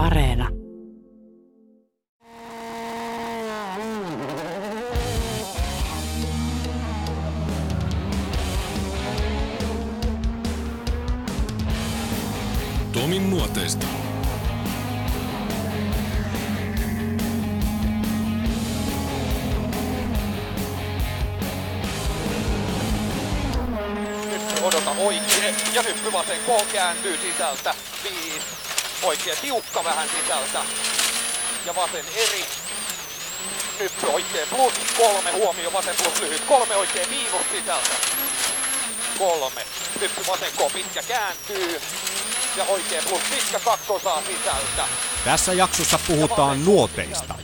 Areena. Tomin nuoteista. Nyt odota oikein. Ja nyt vasen K kääntyy sisältä. Viisi. Oikein tiukka vähän sisältä. Ja vasen eri. Nyt oikein plus kolme huomio vasen plus lyhyt. Kolme oikein miinus sisältä. Kolme. Nyt vasen K pitkä kääntyy. Ja oikein plus pitkä kakkosaa sisältä. Tässä jaksossa puhutaan nuoteista.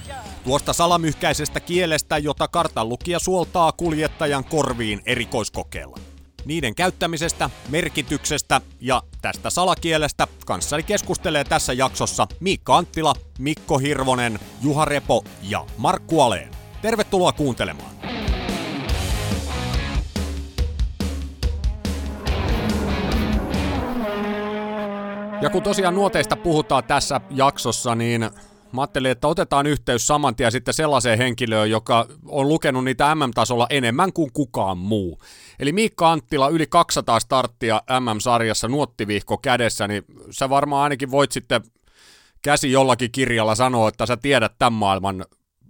Tuosta salamyhkäisestä kielestä, jota kartanlukija suoltaa kuljettajan korviin erikoiskokeella. Niiden käyttämisestä, merkityksestä ja tästä salakielestä kanssani keskustelee tässä jaksossa Miikka Anttila, Mikko Hirvonen, Juha Repo ja Markku Aleen. Tervetuloa kuuntelemaan. Ja kun tosiaan nuoteista puhutaan tässä jaksossa, niin mä ajattelin, että otetaan yhteys saman tien sitten sellaiseen henkilöön, joka on lukenut niitä MM-tasolla enemmän kuin kukaan muu. Eli Miikka Anttila, yli 200 starttia MM-sarjassa nuottivihko kädessä, niin sä varmaan ainakin voit sitten käsi jollakin kirjalla sanoa, että sä tiedät tämän maailman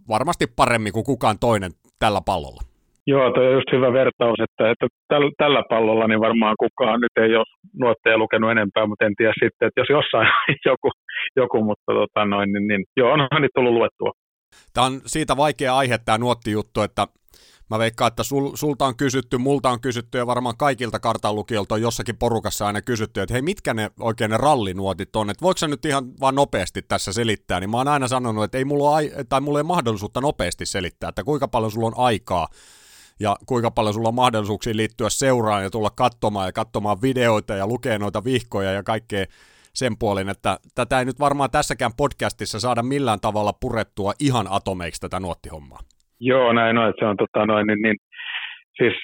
varmasti paremmin kuin kukaan toinen tällä pallolla. Joo, tuo on just hyvä vertaus, että, että täl, tällä pallolla niin varmaan kukaan nyt ei ole nuotteja lukenut enempää, mutta en tiedä sitten, että jos jossain joku, joku mutta tota noin, niin, niin joo, onhan nyt tullut luettua. Tämä on siitä vaikea aihe tämä nuottijuttu, että mä veikkaan, että sul, sulta on kysytty, multa on kysytty ja varmaan kaikilta kartanlukijoilta on jossakin porukassa aina kysytty, että hei, mitkä ne oikein ne rallinuotit on, että voiko sä nyt ihan vaan nopeasti tässä selittää, niin mä oon aina sanonut, että ei mulla, ole, tai mulla ei mahdollisuutta nopeasti selittää, että kuinka paljon sulla on aikaa ja kuinka paljon sulla on mahdollisuuksia liittyä seuraan ja tulla katsomaan ja katsomaan videoita ja lukea noita vihkoja ja kaikkea sen puolin, että tätä ei nyt varmaan tässäkään podcastissa saada millään tavalla purettua ihan atomeiksi tätä nuottihommaa. Joo, näin on, että se on tota noin, niin, niin siis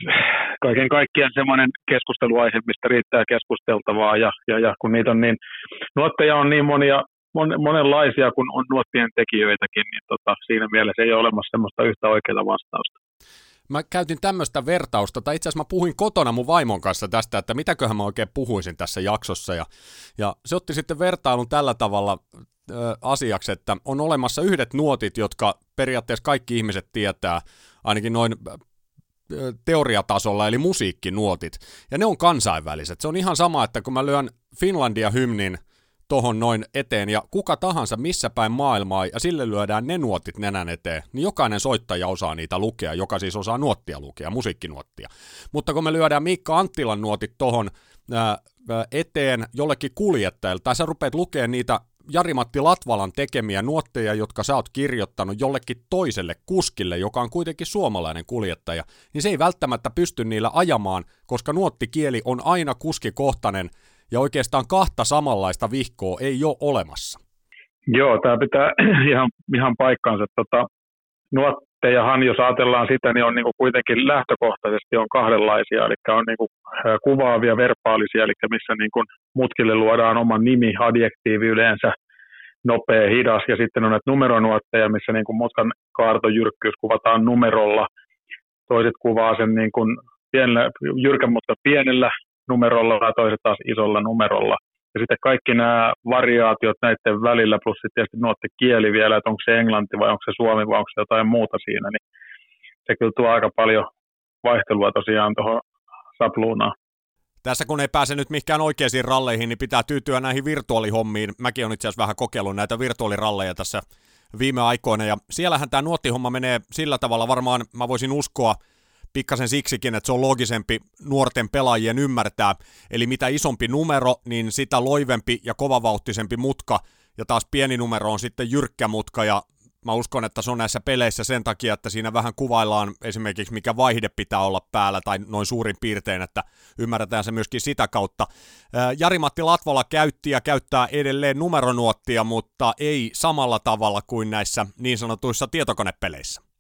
kaiken kaikkiaan semmoinen keskusteluaihe, mistä riittää keskusteltavaa ja, ja, ja kun niitä on niin, nuotteja on niin monia, mon, monenlaisia kuin on nuottien tekijöitäkin, niin tota, siinä mielessä ei ole olemassa semmoista yhtä oikeaa vastausta mä käytin tämmöistä vertausta, tai itse asiassa mä puhuin kotona mun vaimon kanssa tästä, että mitäköhän mä oikein puhuisin tässä jaksossa, ja, ja se otti sitten vertailun tällä tavalla ö, asiaksi, että on olemassa yhdet nuotit, jotka periaatteessa kaikki ihmiset tietää, ainakin noin teoriatasolla, eli musiikkinuotit, ja ne on kansainväliset. Se on ihan sama, että kun mä lyön Finlandia-hymnin – tohon noin eteen ja kuka tahansa missä päin maailmaa ja sille lyödään ne nuotit nenän eteen, niin jokainen soittaja osaa niitä lukea, joka siis osaa nuottia lukea, musiikkinuottia. Mutta kun me lyödään Miikka Anttilan nuotit tohon ää, eteen jollekin kuljettajalle, tai sä rupeat lukemaan niitä Jari-Matti Latvalan tekemiä nuotteja, jotka sä oot kirjoittanut jollekin toiselle kuskille, joka on kuitenkin suomalainen kuljettaja, niin se ei välttämättä pysty niillä ajamaan, koska nuottikieli on aina kuskikohtainen, ja oikeastaan kahta samanlaista vihkoa ei ole olemassa. Joo, tämä pitää ihan, ihan paikkaansa. Tota, nuottejahan, jos ajatellaan sitä, niin on niin kuin kuitenkin lähtökohtaisesti on kahdenlaisia, eli on niin kuin kuvaavia verbaalisia, eli missä niin kuin mutkille luodaan oma nimi, adjektiivi yleensä, nopea, hidas, ja sitten on näitä numeronuotteja, missä niin kuin mutkan kaartojyrkkyys kuvataan numerolla, toiset kuvaa sen niin kuin pienellä, jyrkän mutkan pienellä numerolla ja toiset taas isolla numerolla. Ja sitten kaikki nämä variaatiot näiden välillä, plus sitten tietysti nuotti kieli vielä, että onko se englanti vai onko se suomi vai onko se jotain muuta siinä, niin se kyllä tuo aika paljon vaihtelua tosiaan tuohon sapluunaan. Tässä kun ei pääse nyt mihinkään oikeisiin ralleihin, niin pitää tyytyä näihin virtuaalihommiin. Mäkin olen itse asiassa vähän kokeillut näitä virtuaaliralleja tässä viime aikoina, ja siellähän tämä nuottihomma menee sillä tavalla varmaan, mä voisin uskoa, pikkasen siksikin, että se on logisempi nuorten pelaajien ymmärtää. Eli mitä isompi numero, niin sitä loivempi ja kovavauhtisempi mutka, ja taas pieni numero on sitten jyrkkä mutka, ja mä uskon, että se on näissä peleissä sen takia, että siinä vähän kuvaillaan esimerkiksi mikä vaihde pitää olla päällä tai noin suurin piirtein, että ymmärretään se myöskin sitä kautta. Jari-Matti Latvala käytti ja käyttää edelleen numeronuottia, mutta ei samalla tavalla kuin näissä niin sanotuissa tietokonepeleissä.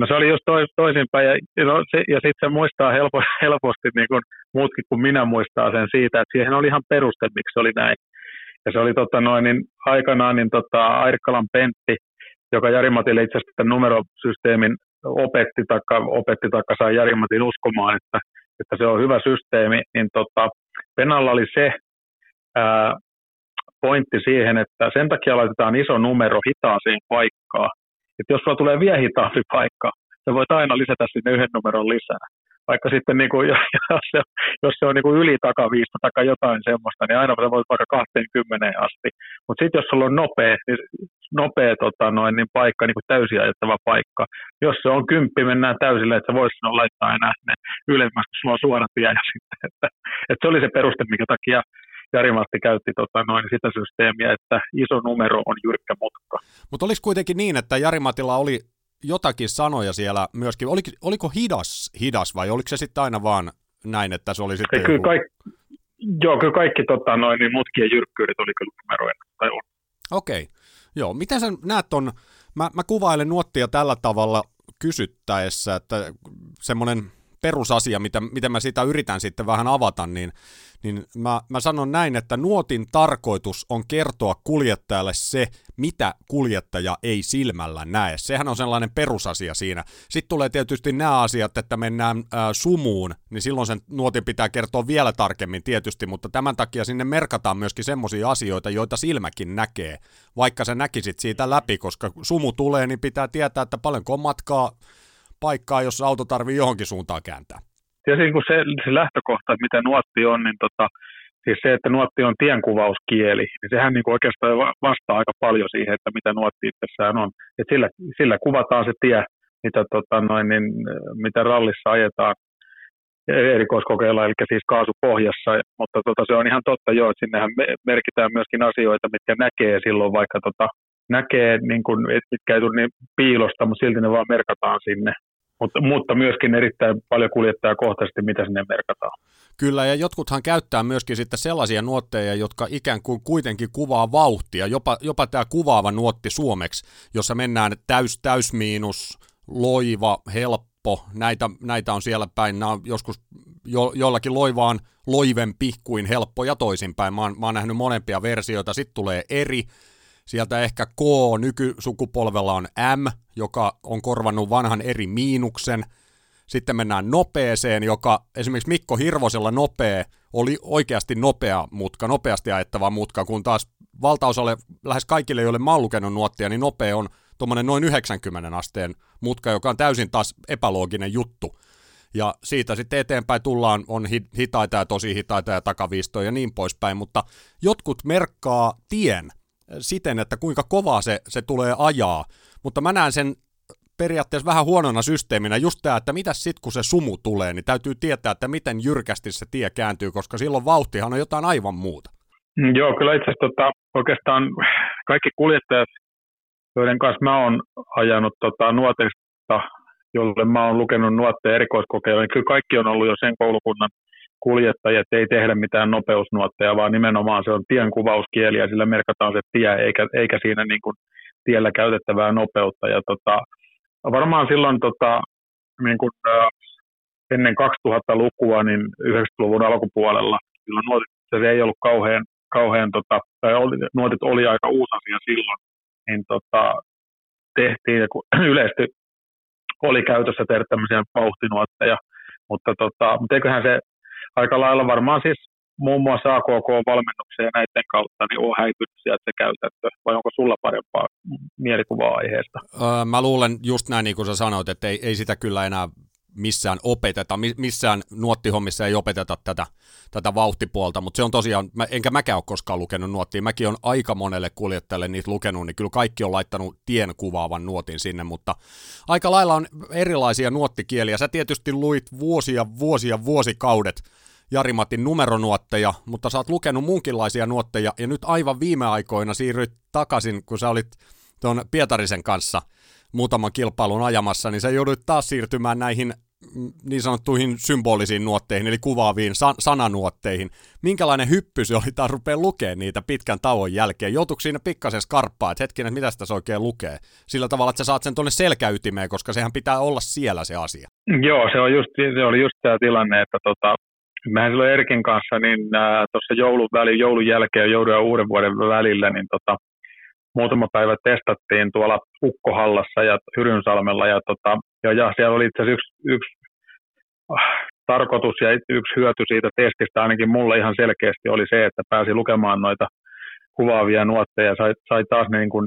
No se oli just tois, toisinpäin ja, no, se, ja sitten se muistaa helpo, helposti niin kuin muutkin kuin minä muistaa sen siitä, että siihen oli ihan peruste, miksi se oli näin. Ja se oli tota, noin, niin aikanaan niin, tota, Airikkalan Pentti, joka Jarimatille itse asiassa numerosysteemin opetti, taikka, opetti taikka sai Jarimatin uskomaan, että, että se on hyvä systeemi, niin tota, Penalla oli se ää, pointti siihen, että sen takia laitetaan iso numero hitaaseen paikkaan. Että jos sulla tulee vielä hitaampi paikka, sä voit aina lisätä sinne yhden numeron lisää vaikka sitten niin kuin, jos se, jos se on niin kuin yli takaviista tai jotain semmoista, niin aina sä voit vaikka 20 asti. Mutta sitten jos sulla on nopea, niin nopea tota noin, niin paikka, niin kuin täysin ajettava paikka. Jos se on kymppi, mennään täysille, että sä voit sinne laittaa enää ne ylemmäs, kun sulla on suora tie. Ja sitten, että, että, se oli se peruste, mikä takia Jari-Matti käytti tota, noin sitä systeemiä, että iso numero on jyrkkä mutka. Mutta olisi kuitenkin niin, että Jari-Matilla oli jotakin sanoja siellä myöskin. Oliko, oliko hidas, hidas vai oliko se sitten aina vaan näin, että se oli sitten kyllä joku... kaikki, Joo, kyllä kaikki tota, noin, niin mutkien jyrkkyydet oli kyllä numeroina. Okei. Okay. Joo, miten sä näet ton, mä, mä kuvailen nuottia tällä tavalla kysyttäessä, että semmoinen perusasia, mitä, miten mä sitä yritän sitten vähän avata, niin, niin mä, mä sanon näin, että nuotin tarkoitus on kertoa kuljettajalle se, mitä kuljettaja ei silmällä näe. Sehän on sellainen perusasia siinä. Sitten tulee tietysti nämä asiat, että mennään ää, sumuun, niin silloin sen nuotin pitää kertoa vielä tarkemmin tietysti, mutta tämän takia sinne merkataan myöskin semmoisia asioita, joita silmäkin näkee, vaikka sä näkisit siitä läpi, koska sumu tulee, niin pitää tietää, että paljonko on matkaa paikkaa, jos auto tarvii johonkin suuntaan kääntää. Ja niin kuin se, se lähtökohta, että mitä nuotti on, niin tota, siis se, että nuotti on tienkuvauskieli, niin sehän niin kuin oikeastaan vastaa aika paljon siihen, että mitä nuotti itsessään on. Et sillä, sillä kuvataan se tie, mitä, tota, noin, niin, mitä rallissa ajetaan erikoiskokeilla, eli siis kaasupohjassa, mutta tota, se on ihan totta jo, että sinnehän merkitään myöskin asioita, mitkä näkee silloin vaikka tota, näkee, niin kuin, mitkä ei tule niin piilosta, mutta silti ne vaan merkataan sinne mutta, mutta myöskin erittäin paljon kuljettajakohtaisesti, mitä sinne merkataan. Kyllä, ja jotkuthan käyttää myöskin sitten sellaisia nuotteja, jotka ikään kuin kuitenkin kuvaa vauhtia, jopa, jopa tämä kuvaava nuotti suomeksi, jossa mennään täys, täysmiinus, loiva, helppo, näitä, näitä on siellä päin, nämä on joskus jo, jollakin loivaan loivempi kuin helppo ja toisinpäin, mä oon, mä oon nähnyt molempia versioita, sitten tulee eri, Sieltä ehkä K nykysukupolvella on M, joka on korvannut vanhan eri miinuksen. Sitten mennään nopeeseen, joka esimerkiksi Mikko Hirvosella nopea oli oikeasti nopea mutka, nopeasti ajettava mutka, kun taas valtaosalle, lähes kaikille, joille mä oon nuottia, niin nopea on tuommoinen noin 90 asteen mutka, joka on täysin taas epälooginen juttu. Ja siitä sitten eteenpäin tullaan, on hitaita ja tosi hitaita ja takaviistoja ja niin poispäin, mutta jotkut merkkaa tien siten, että kuinka kovaa se, se tulee ajaa. Mutta mä näen sen periaatteessa vähän huonona systeeminä just tämä, että mitä sitten kun se sumu tulee, niin täytyy tietää, että miten jyrkästi se tie kääntyy, koska silloin vauhtihan on jotain aivan muuta. Mm, joo, kyllä itse asiassa tota, oikeastaan kaikki kuljettajat, joiden kanssa mä oon ajanut tota, nuotista, jolle mä oon lukenut nuotteja erikoiskokeilla, niin kyllä kaikki on ollut jo sen koulukunnan kuljettajat ei tehdä mitään nopeusnuotteja, vaan nimenomaan se on tienkuvauskieli ja sillä merkataan se tie, eikä, eikä siinä niin kuin tiellä käytettävää nopeutta. Ja tota, varmaan silloin tota, niin kuin, ennen 2000-lukua, niin 90-luvun alkupuolella, silloin nuotit se ei ollut kauhean, kauhean tota, tai oli, nuotit oli aika uusi asia silloin, niin tota, tehtiin, kun yleisesti oli käytössä tehdä tämmöisiä vauhtinuotteja, mutta, tota, mutta eiköhän se aika lailla varmaan siis muun muassa AKK-valmennuksen ja näiden kautta niin on häipynyt sieltä se käytäntö, vai onko sulla parempaa mielikuvaa aiheesta? Öö, mä luulen just näin niin kuin sä sanoit, että ei, ei sitä kyllä enää missään opeteta, missään nuottihommissa ei opeteta tätä, tätä vauhtipuolta, mutta se on tosiaan, mä, enkä mäkään ole koskaan lukenut nuottia, mäkin on aika monelle kuljettajalle niitä lukenut, niin kyllä kaikki on laittanut tien kuvaavan nuotin sinne, mutta aika lailla on erilaisia nuottikieliä, sä tietysti luit vuosia, vuosia, vuosikaudet Jari-Matin numeronuotteja, mutta sä oot lukenut munkinlaisia nuotteja, ja nyt aivan viime aikoina siirryt takaisin, kun sä olit tuon Pietarisen kanssa – muutaman kilpailun ajamassa, niin sä joudut taas siirtymään näihin mm, niin sanottuihin symbolisiin nuotteihin, eli kuvaaviin san- sananuotteihin. Minkälainen hyppy se oli taas rupeaa lukemaan niitä pitkän tauon jälkeen? Joutuiko siinä pikkasen skarppaa, että hetkinen, mitä sitä oikein lukee? Sillä tavalla, että sä saat sen tuonne selkäytimeen, koska sehän pitää olla siellä se asia. Joo, se, on just, se oli just tämä tilanne, että tota, mehän silloin Erkin kanssa niin äh, tuossa joulun, väli, joulun jälkeen, joulun ja uuden vuoden välillä, niin tota, muutama päivä testattiin tuolla Ukkohallassa ja Hyrynsalmella ja, tota, ja, ja siellä oli itse asiassa yksi, yksi äh, tarkoitus ja yksi hyöty siitä testistä ainakin mulle ihan selkeästi oli se, että pääsi lukemaan noita kuvaavia nuotteja ja sai, sai taas niin kuin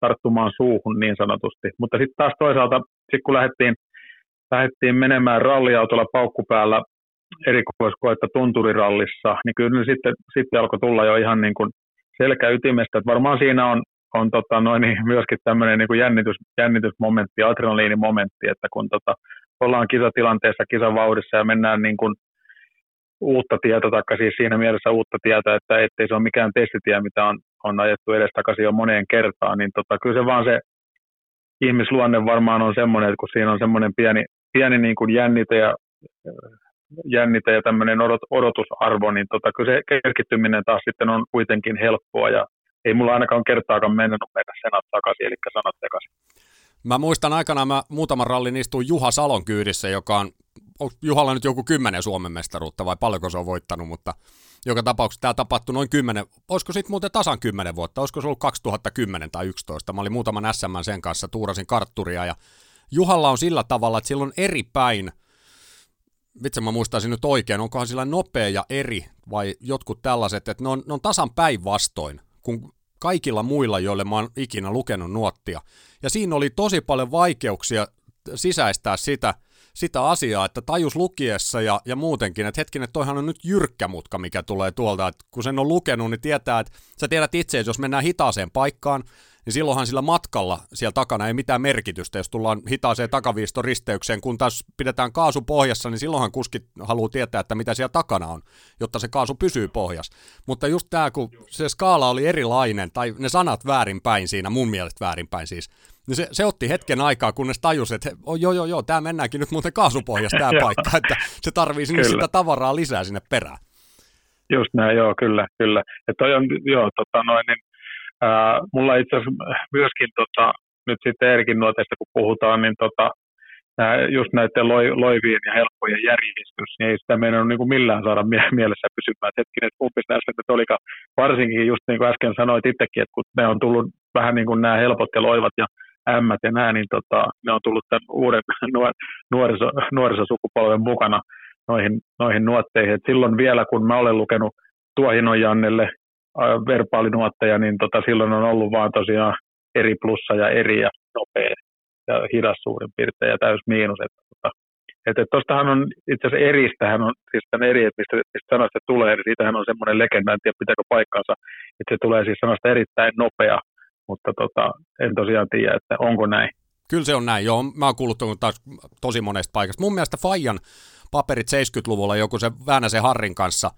tarttumaan suuhun niin sanotusti. Mutta sitten taas toisaalta, sit kun lähdettiin, lähdettiin menemään ralliautolla paukkupäällä erikoiskoetta tunturirallissa, niin kyllä sitten, sitten alkoi tulla jo ihan niin kuin selkäytimestä. Että varmaan siinä on, on tota noin, niin myöskin tämmöinen niin kuin jännitys, jännitysmomentti, adrenaliinimomentti, että kun tota, ollaan kisatilanteessa, kisavauhdissa ja mennään niin kuin uutta tietä, tai siis siinä mielessä uutta tietä, että ettei se ole mikään testitie, mitä on, on ajettu edestakaisin jo moneen kertaan, niin tota, kyllä se vaan se ihmisluonne varmaan on semmoinen, että kun siinä on semmoinen pieni, pieni niin kuin jännite ja jännite ja tämmöinen odot, odotusarvo, niin tota, kyllä se keskittyminen taas sitten on kuitenkin helppoa ja ei mulla ainakaan kertaakaan mennyt mennä senat takaisin, eli sanat takaisin. Mä muistan aikanaan, mä muutaman rallin istuin Juha Salon kyydissä, joka on, on Juhalla nyt joku kymmenen Suomen mestaruutta vai paljonko se on voittanut, mutta joka tapauksessa tämä tapahtui noin kymmenen, olisiko sitten muuten tasan kymmenen vuotta, olisiko se ollut 2010 tai 11. Mä olin muutaman SM sen kanssa, tuurasin kartturia ja Juhalla on sillä tavalla, että sillä on eri päin, vitsi mä muistaisin nyt oikein, onkohan sillä nopea ja eri vai jotkut tällaiset, että ne on, ne on tasan päinvastoin kuin kaikilla muilla, joille mä oon ikinä lukenut nuottia. Ja siinä oli tosi paljon vaikeuksia sisäistää sitä, sitä asiaa, että tajus lukiessa ja, ja muutenkin, että hetkinen, toihan on nyt jyrkkä mutka, mikä tulee tuolta, että kun sen on lukenut, niin tietää, että sä tiedät itse, että jos mennään hitaaseen paikkaan, niin silloinhan sillä matkalla siellä takana ei mitään merkitystä, jos tullaan hitaaseen takaviistoristeykseen, kun taas pidetään kaasu pohjassa, niin silloinhan kuskit haluaa tietää, että mitä siellä takana on, jotta se kaasu pysyy pohjassa. Mutta just tämä, kun se skaala oli erilainen, tai ne sanat väärinpäin siinä, mun mielestä väärinpäin siis, niin se, se otti hetken aikaa, kunnes tajusi, että oh, joo, joo, joo, tämä mennäänkin nyt muuten kaasupohjassa tämä paikka, että se tarvii sinne sitä tavaraa lisää sinne perään. Just näin, joo, kyllä, kyllä. Että toi on, joo, tota noin, niin Mulla itse asiassa myöskin tota, nyt sitten Erkin nuoteista, kun puhutaan, niin tota, nää, just näiden loi, loivien ja helppojen järjestys, niin ei sitä meidän niin kuin millään saada mie- mielessä pysymään. Et hetkinen, että kumpis näistä nyt olikaan, varsinkin just niin kuin äsken sanoit itsekin, että kun ne on tullut vähän niin kuin nämä helpot ja loivat ja ämmät ja nämä, niin tota, ne on tullut tämän uuden nuoriso, nuorisosukupolven mukana noihin, noihin nuotteihin. Et silloin vielä, kun mä olen lukenut Tuohinon Jannelle verbaalinuotteja, niin tota, silloin on ollut vaan tosiaan eri plussa ja eri ja nopea ja hidas suurin piirtein ja täys miinus. Että, tota, että, että tostahan on itse asiassa eristähän on, siis tämän eri, että mistä, mistä sanasta tulee, niin siitähän on semmoinen legenda, en tiedä pitääkö paikkaansa, että se tulee siis sanasta erittäin nopea, mutta tota, en tosiaan tiedä, että onko näin. Kyllä se on näin, joo. Mä oon kuullut taas tosi monesta paikasta. Mun mielestä Fajan paperit 70-luvulla joku se Väänäsen Harrin kanssa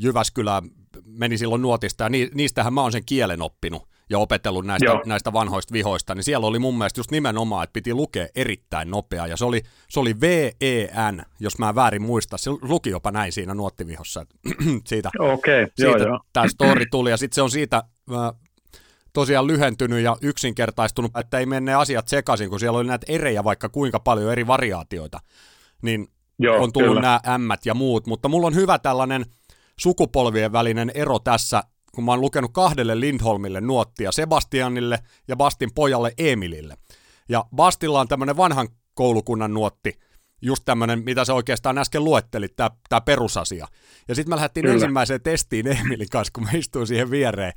Jyväskylä meni silloin nuotista, ja niistähän mä oon sen kielen oppinut ja opetellut näistä, näistä vanhoista vihoista, niin siellä oli mun mielestä just nimenomaan, että piti lukea erittäin nopeaa, ja se oli, se oli V-E-N, jos mä väärin muista, se luki jopa näin siinä nuottivihossa, että siitä, okay, siitä joo, joo. tämä story tuli, ja sitten se on siitä äh, tosiaan lyhentynyt ja yksinkertaistunut, että ei mene asiat sekaisin, kun siellä oli näitä erejä vaikka kuinka paljon eri variaatioita, niin Joo, on tullut kyllä. nämä ämmät ja muut, mutta mulla on hyvä tällainen – sukupolvien välinen ero tässä, kun mä oon lukenut kahdelle Lindholmille nuottia, Sebastianille ja Bastin pojalle Emilille. Ja Bastilla on tämmöinen vanhan koulukunnan nuotti, just tämmöinen, mitä se oikeastaan äsken luetteli, tämä perusasia. Ja sitten mä lähdettiin Kyllä. ensimmäiseen testiin Emilin kanssa, kun mä istuin siihen viereen.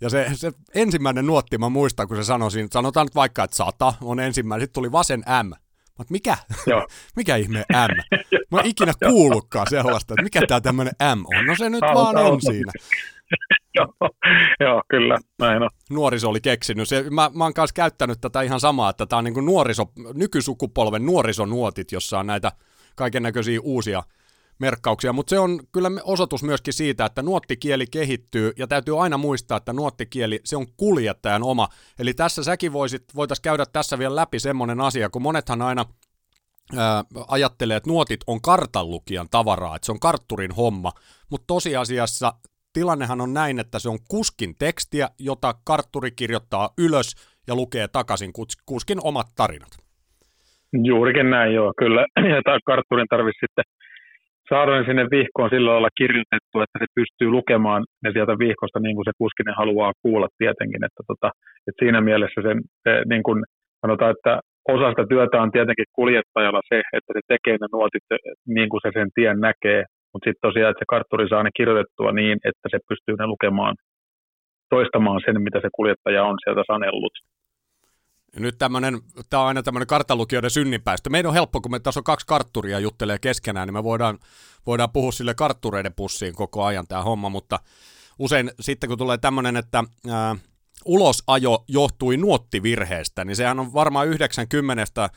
Ja se, se ensimmäinen nuotti, mä muistan, kun se sanoi siinä, sanotaan nyt vaikka, että sata on ensimmäinen, sitten tuli vasen M. Mutta mikä? Joo. mikä ihme M? Mä en ikinä kuullutkaan sellaista, että mikä tämä tämmöinen M on. No se nyt Auta, vaan on siinä. joo, joo, kyllä, näin on. Nuoriso oli keksinyt. Se, mä, mä oon kanssa käyttänyt tätä ihan samaa, että tämä on niin nuoriso, nykysukupolven nuorisonuotit, jossa on näitä kaiken näköisiä uusia merkkauksia, mutta se on kyllä osoitus myöskin siitä, että nuottikieli kehittyy ja täytyy aina muistaa, että nuottikieli se on kuljettajan oma. Eli tässä säkin voisit, voitaisiin käydä tässä vielä läpi semmoinen asia, kun monethan aina ää, ajattelee, että nuotit on kartanlukijan tavaraa, että se on kartturin homma, mutta tosiasiassa tilannehan on näin, että se on kuskin tekstiä, jota kartturi kirjoittaa ylös ja lukee takaisin kuskin omat tarinat. Juurikin näin, joo, kyllä. Ja tämä kartturin tarvitsisi sitten saada ne sinne vihkoon sillä lailla kirjoitettu, että se pystyy lukemaan ne sieltä vihkosta niin kuin se kuskinen haluaa kuulla tietenkin. Että, tota, että siinä mielessä sen, se, niin kuin sanotaan, että osa sitä työtä on tietenkin kuljettajalla se, että se tekee ne nuotit niin kuin se sen tien näkee, mutta sitten tosiaan, että se kartturi saa ne kirjoitettua niin, että se pystyy ne lukemaan, toistamaan sen, mitä se kuljettaja on sieltä sanellut. Nyt tämmönen, tämä on aina tämmöinen karttalukijoiden synninpäästö. Meidän on helppo, kun me tässä on kaksi kartturia juttelee keskenään, niin me voidaan, voidaan puhua sille karttureiden pussiin koko ajan tämä homma, mutta usein sitten kun tulee tämmöinen, että ää, ulosajo johtui nuottivirheestä, niin sehän on varmaan 90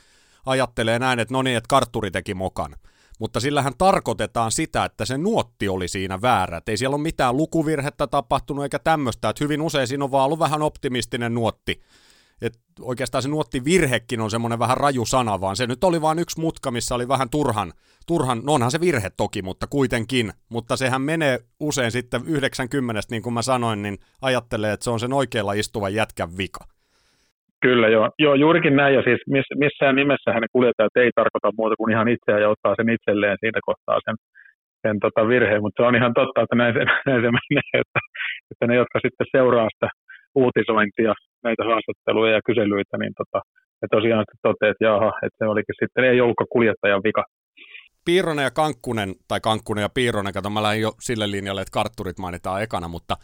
ajattelee näin, että no niin, että kartturi teki mokan. Mutta sillähän tarkoitetaan sitä, että se nuotti oli siinä väärä. Et ei siellä ole mitään lukuvirhettä tapahtunut eikä tämmöistä. Että hyvin usein siinä on vaan ollut vähän optimistinen nuotti että oikeastaan se nuotti virhekin on semmoinen vähän raju sana, vaan se nyt oli vain yksi mutka, missä oli vähän turhan, turhan, no onhan se virhe toki, mutta kuitenkin, mutta sehän menee usein sitten 90, niin kuin mä sanoin, niin ajattelee, että se on sen oikealla istuvan jätkän vika. Kyllä joo, joo juurikin näin. Ja siis miss, missään nimessä hänen kuljettajat ei tarkoita muuta kuin ihan itseään ja ottaa sen itselleen siinä kohtaa sen, sen tota virheen, mutta se on ihan totta, että näin se, näin se menee, että, että ne, jotka sitten seuraa sitä uutisointia, näitä haastatteluja ja kyselyitä, niin tota, ja tosiaan toteat, että jaha, että se olikin sitten, ei ollutkaan kuljettajan vika. Piironen ja Kankkunen, tai Kankkunen ja Piironen, kato mä lähdin jo sille linjalle, että kartturit mainitaan ekana, mutta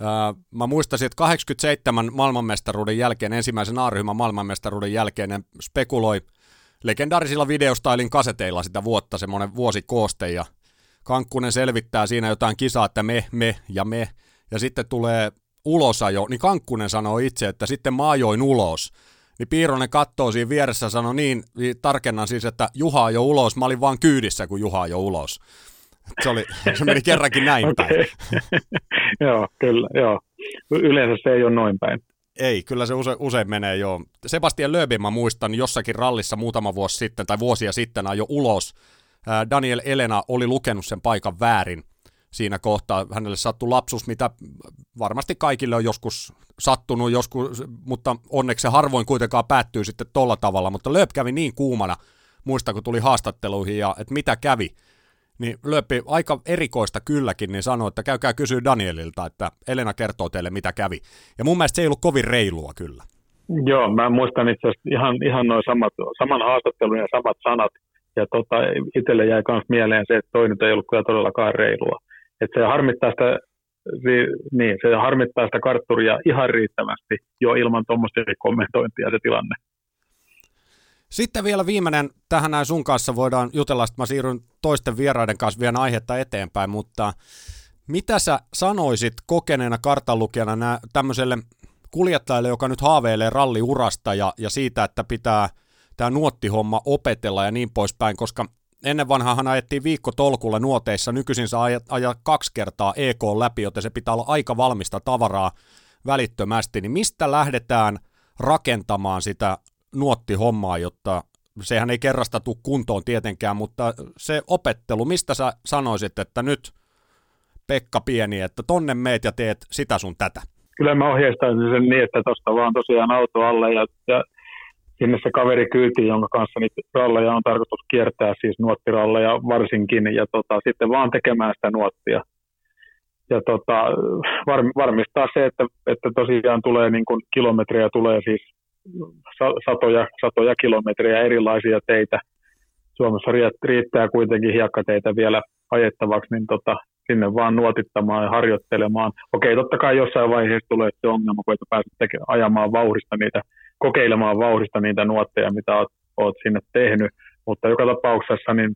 ää, mä muistasin, että 87 maailmanmestaruuden jälkeen, ensimmäisen A-ryhmän maailmanmestaruuden jälkeen, ne spekuloi legendaarisilla videostailin kaseteilla sitä vuotta, semmoinen vuosikooste, ja Kankkunen selvittää siinä jotain kisaa, että me, me ja me, ja sitten tulee ulosajo, niin Kankkunen sanoi itse, että sitten mä ajoin ulos. Niin Piironen katsoo siinä vieressä ja sanoi niin, niin, tarkennan siis, että Juha jo ulos, mä olin vaan kyydissä, kun Juha jo ulos. Se, oli, se meni kerrankin näin okay. päin. joo, kyllä, joo. Yleensä se ei ole noin päin. Ei, kyllä se use, usein menee jo. Sebastian Löbin mä muistan jossakin rallissa muutama vuosi sitten tai vuosia sitten jo ulos. Daniel Elena oli lukenut sen paikan väärin siinä kohtaa. Hänelle sattui lapsus, mitä varmasti kaikille on joskus sattunut, joskus, mutta onneksi se harvoin kuitenkaan päättyy sitten tolla tavalla. Mutta Lööp kävi niin kuumana, muista kun tuli haastatteluihin ja että mitä kävi, niin Lööppi aika erikoista kylläkin, niin sanoi, että käykää kysyä Danielilta, että Elena kertoo teille mitä kävi. Ja mun mielestä se ei ollut kovin reilua kyllä. Joo, mä muistan itse asiassa ihan, ihan noin samat, saman haastattelun ja samat sanat. Ja tota, itselle jäi myös mieleen se, että toinen ei ollut kyllä todellakaan reilua. Että se harmittaa sitä, niin, se harmittaa sitä kartturia ihan riittävästi jo ilman tuommoista kommentointia se tilanne. Sitten vielä viimeinen, tähän näin sun kanssa voidaan jutella, että mä siirryn toisten vieraiden kanssa vielä aihetta eteenpäin, mutta mitä sä sanoisit kokeneena kartanlukijana tämmöiselle kuljettajalle, joka nyt haaveilee ralliurasta ja, ja siitä, että pitää tämä nuottihomma opetella ja niin poispäin, koska ennen vanhaahan ajettiin viikko tolkulla nuoteissa, nykyisin saa ajaa, kaksi kertaa EK läpi, joten se pitää olla aika valmista tavaraa välittömästi, niin mistä lähdetään rakentamaan sitä nuottihommaa, jotta sehän ei kerrasta tule kuntoon tietenkään, mutta se opettelu, mistä sä sanoisit, että nyt Pekka Pieni, että tonne meet ja teet sitä sun tätä? Kyllä mä ohjeistaisin sen niin, että tuosta vaan tosiaan auto alle ja, ja sinne se kaveri kyytiin, jonka kanssa niitä ralleja on tarkoitus kiertää, siis nuottiralleja varsinkin, ja tota, sitten vaan tekemään sitä nuottia. Ja tota, var, varmistaa se, että, että tosiaan tulee niin kuin kilometriä, tulee siis satoja, satoja kilometriä erilaisia teitä. Suomessa riittää kuitenkin hiekkateitä vielä ajettavaksi, niin tota, sinne vaan nuotittamaan ja harjoittelemaan. Okei, totta kai jossain vaiheessa tulee se ongelma, kun et pääse ajamaan vauhdista niitä kokeilemaan vauhdista niitä nuotteja, mitä oot, oot sinne tehnyt. Mutta joka tapauksessa niin,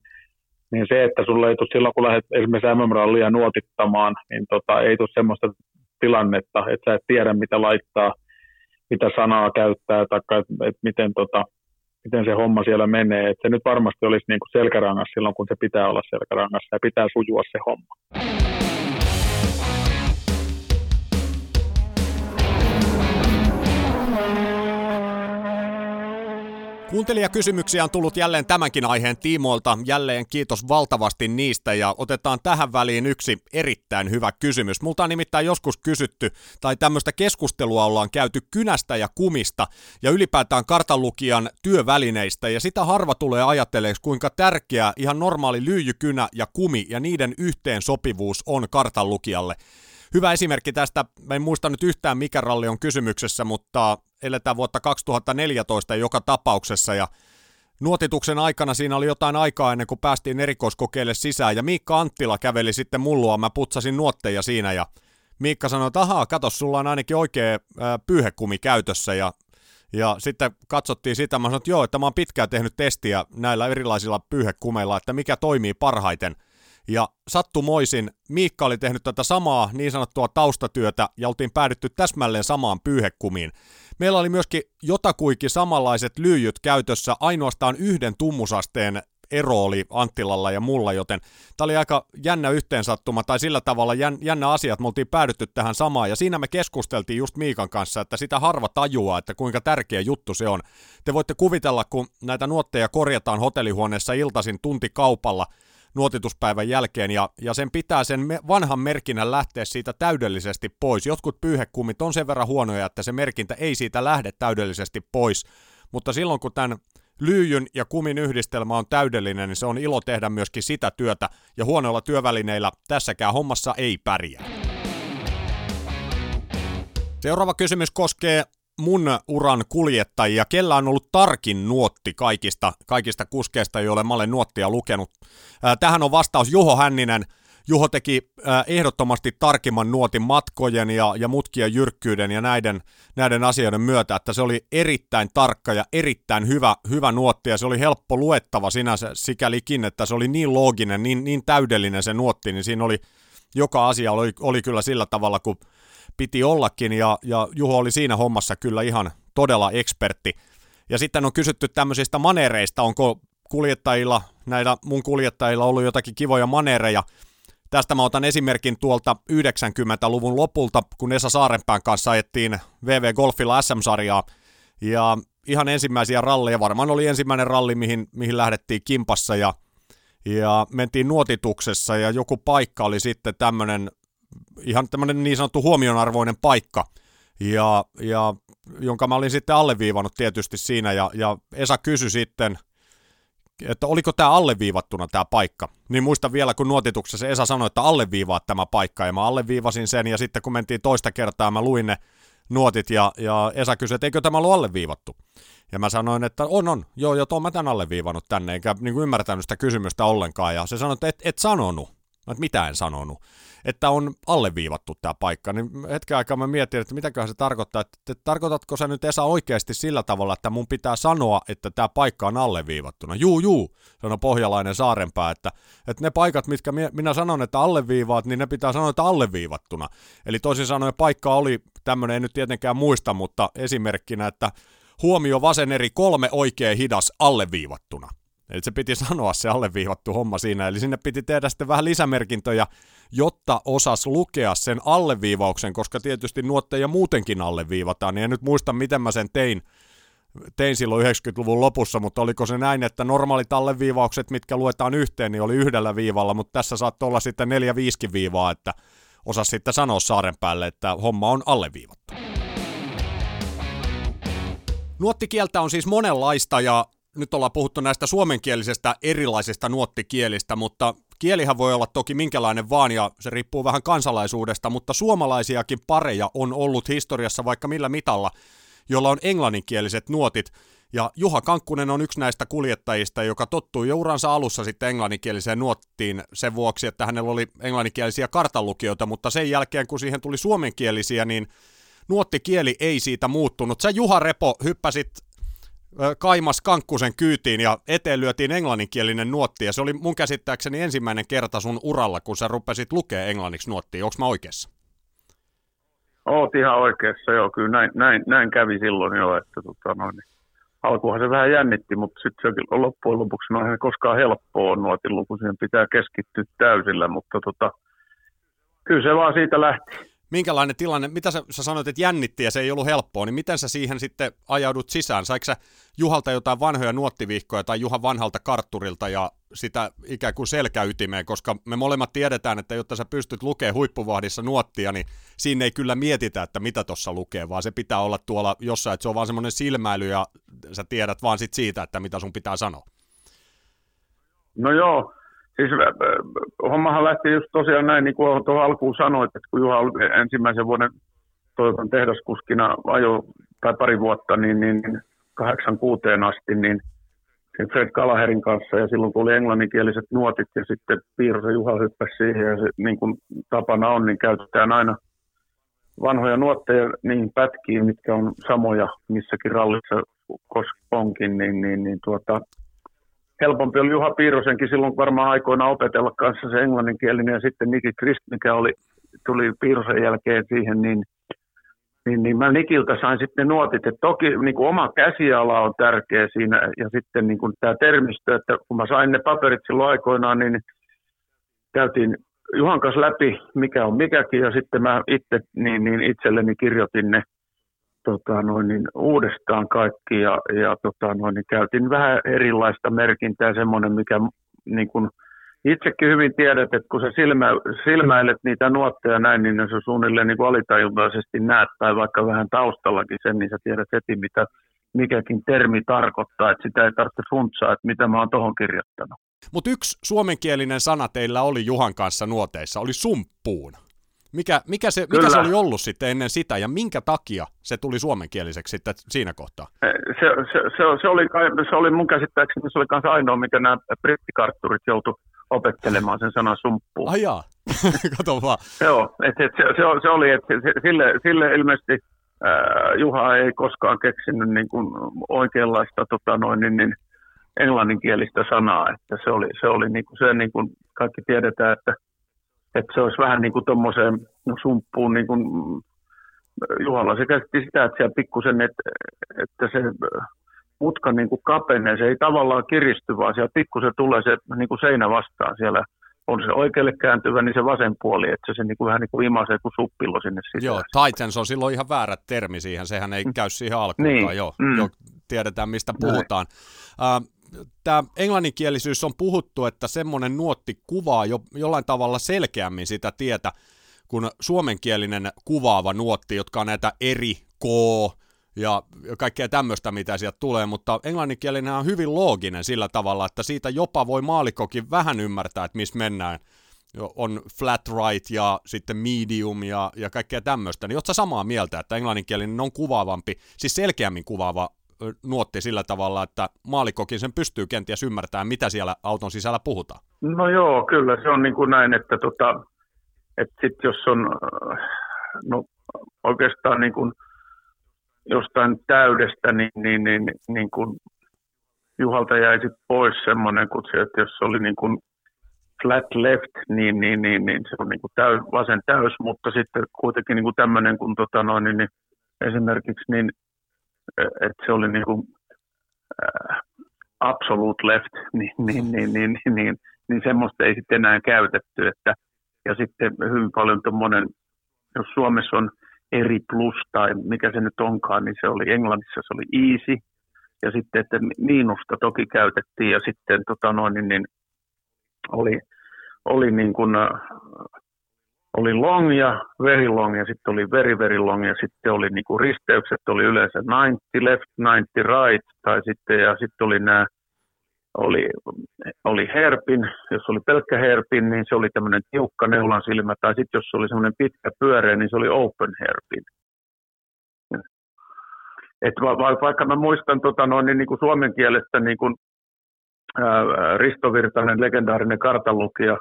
niin se, että sulle ei tule silloin, kun lähdet esimerkiksi MM-rallia nuotittamaan, niin tota, ei tule sellaista tilannetta, että sä et tiedä, mitä laittaa, mitä sanaa käyttää, tai että et miten, tota, miten se homma siellä menee. Et se nyt varmasti olisi niinku selkärangas silloin, kun se pitää olla selkärangassa ja pitää sujua se homma. Kuuntelijakysymyksiä on tullut jälleen tämänkin aiheen tiimoilta. Jälleen kiitos valtavasti niistä ja otetaan tähän väliin yksi erittäin hyvä kysymys. Multa on nimittäin joskus kysytty, tai tämmöistä keskustelua ollaan käyty kynästä ja kumista ja ylipäätään kartanlukijan työvälineistä ja sitä harva tulee ajatelleeksi, kuinka tärkeä ihan normaali lyijykynä ja kumi ja niiden yhteensopivuus on kartanlukijalle. Hyvä esimerkki tästä, en muista nyt yhtään mikä ralli on kysymyksessä, mutta eletään vuotta 2014 joka tapauksessa ja Nuotituksen aikana siinä oli jotain aikaa ennen kuin päästiin erikoiskokeille sisään. Ja Miikka Anttila käveli sitten mullua, mä putsasin nuotteja siinä ja Miikka sanoi, että ahaa, kato, sulla on ainakin oikea pyyhekumi käytössä. Ja, ja sitten katsottiin sitä, mä sanoin, että joo, että mä oon pitkään tehnyt testiä näillä erilaisilla pyyhekumeilla, että mikä toimii parhaiten – ja sattumoisin Miikka oli tehnyt tätä samaa niin sanottua taustatyötä ja oltiin päädytty täsmälleen samaan pyyhekumiin. Meillä oli myöskin jotakuikin samanlaiset lyijyt käytössä, ainoastaan yhden tummusasteen ero oli Anttilalla ja mulla, joten tämä oli aika jännä yhteensattuma, tai sillä tavalla jännä asia, että me oltiin päädytty tähän samaan, ja siinä me keskusteltiin just Miikan kanssa, että sitä harva tajuaa, että kuinka tärkeä juttu se on. Te voitte kuvitella, kun näitä nuotteja korjataan hotellihuoneessa iltaisin tuntikaupalla, nuotituspäivän jälkeen, ja, ja sen pitää sen me, vanhan merkinnän lähteä siitä täydellisesti pois. Jotkut pyyhekumit on sen verran huonoja, että se merkintä ei siitä lähde täydellisesti pois, mutta silloin kun tämän lyijyn ja kumin yhdistelmä on täydellinen, niin se on ilo tehdä myöskin sitä työtä, ja huonoilla työvälineillä tässäkään hommassa ei pärjää. Seuraava kysymys koskee mun uran kuljettajia, kellä on ollut tarkin nuotti kaikista, kaikista kuskeista, joille mä olen nuottia lukenut. Tähän on vastaus Juho Hänninen. Juho teki ehdottomasti tarkimman nuotin matkojen ja, ja mutkien jyrkkyyden ja näiden, näiden asioiden myötä, että se oli erittäin tarkka ja erittäin hyvä, hyvä nuotti ja se oli helppo luettava sinänsä sikälikin, että se oli niin looginen, niin, niin täydellinen se nuotti, niin siinä oli joka asia oli, oli kyllä sillä tavalla, kun piti ollakin, ja, ja Juho oli siinä hommassa kyllä ihan todella ekspertti. Ja sitten on kysytty tämmöisistä manereista, onko kuljettajilla, näillä mun kuljettajilla ollut jotakin kivoja manereja. Tästä mä otan esimerkin tuolta 90-luvun lopulta, kun Esa Saarenpään kanssa ajettiin VV Golfilla SM-sarjaa. Ja ihan ensimmäisiä ralleja, varmaan oli ensimmäinen ralli, mihin, mihin lähdettiin kimpassa ja, ja mentiin nuotituksessa ja joku paikka oli sitten tämmöinen ihan tämmöinen niin sanottu huomionarvoinen paikka, ja, ja jonka mä olin sitten alleviivannut tietysti siinä, ja, ja Esa kysyi sitten, että oliko tämä alleviivattuna tämä paikka. Niin muista vielä, kun nuotituksessa Esa sanoi, että alleviivaa tämä paikka, ja mä alleviivasin sen, ja sitten kun mentiin toista kertaa, mä luin ne nuotit, ja, ja Esa kysyi, että eikö tämä ollut alleviivattu. Ja mä sanoin, että on, on, joo, joo, tuon mä tämän alleviivannut tänne, enkä niin ymmärtänyt sitä kysymystä ollenkaan, ja se sanoi, että et, et sanonut. Että mitä en sanonut että on alleviivattu tämä paikka, niin hetken aikaa mä mietin, että mitäköhän se tarkoittaa, että, tarkoitatko sä nyt Esa oikeasti sillä tavalla, että mun pitää sanoa, että tämä paikka on alleviivattuna. Juu, juu, sanoi pohjalainen saarenpää, että, että ne paikat, mitkä minä sanon, että alleviivaat, niin ne pitää sanoa, että alleviivattuna. Eli toisin sanoen paikka oli tämmöinen, en nyt tietenkään muista, mutta esimerkkinä, että huomio vasen eri kolme oikein hidas alleviivattuna. Eli se piti sanoa se alleviivattu homma siinä, eli sinne piti tehdä sitten vähän lisämerkintöjä, jotta osas lukea sen alleviivauksen, koska tietysti nuotteja muutenkin alleviivataan, niin en nyt muista, miten mä sen tein, tein silloin 90-luvun lopussa, mutta oliko se näin, että normaalit alleviivaukset, mitkä luetaan yhteen, niin oli yhdellä viivalla, mutta tässä saattoi olla sitten neljä viiskin viivaa, että osas sitten sanoa saaren päälle, että homma on alleviivattu. Nuottikieltä on siis monenlaista ja nyt ollaan puhuttu näistä suomenkielisestä erilaisista nuottikielistä, mutta kielihän voi olla toki minkälainen vaan ja se riippuu vähän kansalaisuudesta, mutta suomalaisiakin pareja on ollut historiassa vaikka millä mitalla, jolla on englanninkieliset nuotit. Ja Juha Kankkunen on yksi näistä kuljettajista, joka tottui jo uransa alussa sitten englanninkieliseen nuottiin sen vuoksi, että hänellä oli englanninkielisiä kartanlukijoita, mutta sen jälkeen kun siihen tuli suomenkielisiä, niin nuottikieli ei siitä muuttunut. Sä Juha Repo hyppäsit kaimas Kankkusen kyytiin ja eteen lyötiin englanninkielinen nuotti ja se oli mun käsittääkseni ensimmäinen kerta sun uralla, kun sä rupesit lukea englanniksi nuottia. Onko mä oikeassa? Oot ihan oikeassa, joo. Kyllä näin, näin, näin kävi silloin jo, että tota, no, niin. alkuhan se vähän jännitti, mutta sitten se loppujen lopuksi no, koskaan helppoa nuotin luku, siihen pitää keskittyä täysillä, mutta tota, kyllä se vaan siitä lähti. Minkälainen tilanne, mitä sä, sä sanoit, että jännitti ja se ei ollut helppoa, niin miten sä siihen sitten ajaudut sisään? Saiko sä Juhalta jotain vanhoja nuottivihkoja tai Juhan vanhalta kartturilta ja sitä ikään kuin selkäytimeen, koska me molemmat tiedetään, että jotta sä pystyt lukemaan huippuvahdissa nuottia, niin siinä ei kyllä mietitä, että mitä tuossa lukee, vaan se pitää olla tuolla jossain, että se on vaan semmoinen silmäily ja sä tiedät vaan sit siitä, että mitä sun pitää sanoa. No joo, siis hommahan lähti just tosiaan näin, niin kuin tuohon alkuun sanoit, että kun Juha oli ensimmäisen vuoden Toyotan tehdaskuskina ajo tai pari vuotta, niin, niin 86 asti, niin Fred Kalaherin kanssa ja silloin kun oli englanninkieliset nuotit ja sitten Piirosen Juha hyppäsi siihen ja se, niin kuin tapana on, niin käytetään aina vanhoja nuotteja niin pätkiin, mitkä on samoja missäkin rallissa koska onkin, niin, niin, niin tuota, helpompi oli Juha Piirosenkin silloin varmaan aikoina opetella kanssa se englanninkielinen ja sitten Niki Krist, mikä oli, tuli Piirosen jälkeen siihen, niin, niin, niin mä Nikiltä sain sitten nuotit, että toki niin kuin oma käsiala on tärkeä siinä ja sitten niin kuin tämä termistö, että kun mä sain ne paperit silloin aikoinaan, niin käytiin Juhan kanssa läpi, mikä on mikäkin, ja sitten mä itse niin, niin itselleni kirjoitin ne tota, noin, niin uudestaan kaikki ja, ja tota, noin, niin käytin vähän erilaista merkintää, semmoinen mikä niin kun, itsekin hyvin tiedät, että kun sä silmä, silmäilet niitä nuotteja näin, niin se suunnilleen niin alitajuntaisesti näet tai vaikka vähän taustallakin sen, niin sä tiedät heti, mitä mikäkin termi tarkoittaa, että sitä ei tarvitse funtsaa, että mitä mä oon tuohon kirjoittanut. Mutta yksi suomenkielinen sana teillä oli Juhan kanssa nuoteissa, oli sumppuun. Mikä, mikä, se, mikä se oli ollut sitten ennen sitä ja minkä takia se tuli suomenkieliseksi sitten siinä kohtaa? Se, se, se, se, oli, se oli mun käsittääkseni se oli kanssa ainoa, mikä nämä brittikartturit joutu opettelemaan sen sanan sumppuun. Ai jaa, kato vaan. Joo, et, et se, se, se, oli, että sille, sille ilmeisesti äh, Juha ei koskaan keksinyt niin kuin oikeanlaista tota noin, niin, niin, englanninkielistä sanaa, että se oli, se oli niin kuin, se niin kuin kaikki tiedetään, että että se olisi vähän niin kuin tuommoiseen sumppuun, niin kuin Juhalla se käsitti sitä, että siellä pikkusen, että, että se mutka niin kuin kapenee, se ei tavallaan kiristy, vaan siellä pikkusen tulee se niin kuin seinä vastaan siellä on se oikealle kääntyvä, niin se vasen puoli, että se niin kuin vähän niin kuin imasee kuin suppillo sinne sisään. Joo, Titans on silloin ihan väärä termi siihen, sehän ei käy siihen alkuun. Niin. Joo, mm. jo, tiedetään mistä puhutaan. Uh, tämä englanninkielisyys on puhuttu, että semmoinen nuotti kuvaa jo, jollain tavalla selkeämmin sitä tietä, kuin suomenkielinen kuvaava nuotti, jotka on näitä eri K ja kaikkea tämmöistä, mitä sieltä tulee, mutta englanninkielinen on hyvin looginen sillä tavalla, että siitä jopa voi maalikokin vähän ymmärtää, että missä mennään. On flat right ja sitten medium ja, ja kaikkea tämmöistä. Niin ootko samaa mieltä, että englanninkielinen on kuvaavampi, siis selkeämmin kuvaava nuotti sillä tavalla, että maalikokin sen pystyy kenties ymmärtämään, mitä siellä auton sisällä puhutaan? No joo, kyllä se on niin kuin näin, että, tota, että sit jos on no, oikeastaan niin kuin jostain täydestä, niin, niin, niin, niin kuin Juhalta jäi sit pois semmoinen kutsu, että jos oli niin kuin flat left, niin, niin, niin, niin se on niin kuin täys, vasen täys, mutta sitten kuitenkin niin kuin tämmöinen kuin tota noin, niin, niin esimerkiksi niin että se oli niin kuin, äh, absolute left, niin, niin, niin, niin, niin, niin, niin semmoista ei sitten enää käytetty. Että, ja sitten hyvin paljon tuommoinen, jos Suomessa on eri plus tai mikä se nyt onkaan, niin se oli Englannissa se oli easy. Ja sitten, että miinusta toki käytettiin ja sitten tota noin, niin, niin oli, oli niin kuin, oli long ja very long ja sitten oli very very long ja sitten oli niinku risteykset oli yleensä 90 left, 90 right tai sitten ja sitten oli nämä oli, oli herpin, jos oli pelkkä herpin, niin se oli tämmöinen tiukka neulan silmä, tai sitten jos oli semmoinen pitkä pyöreä, niin se oli open herpin. Et va, va, vaikka mä muistan tota noin, niin, niin kuin suomen kielestä niin kuin, ää, Risto Virtanen, legendaarinen kartanlukija,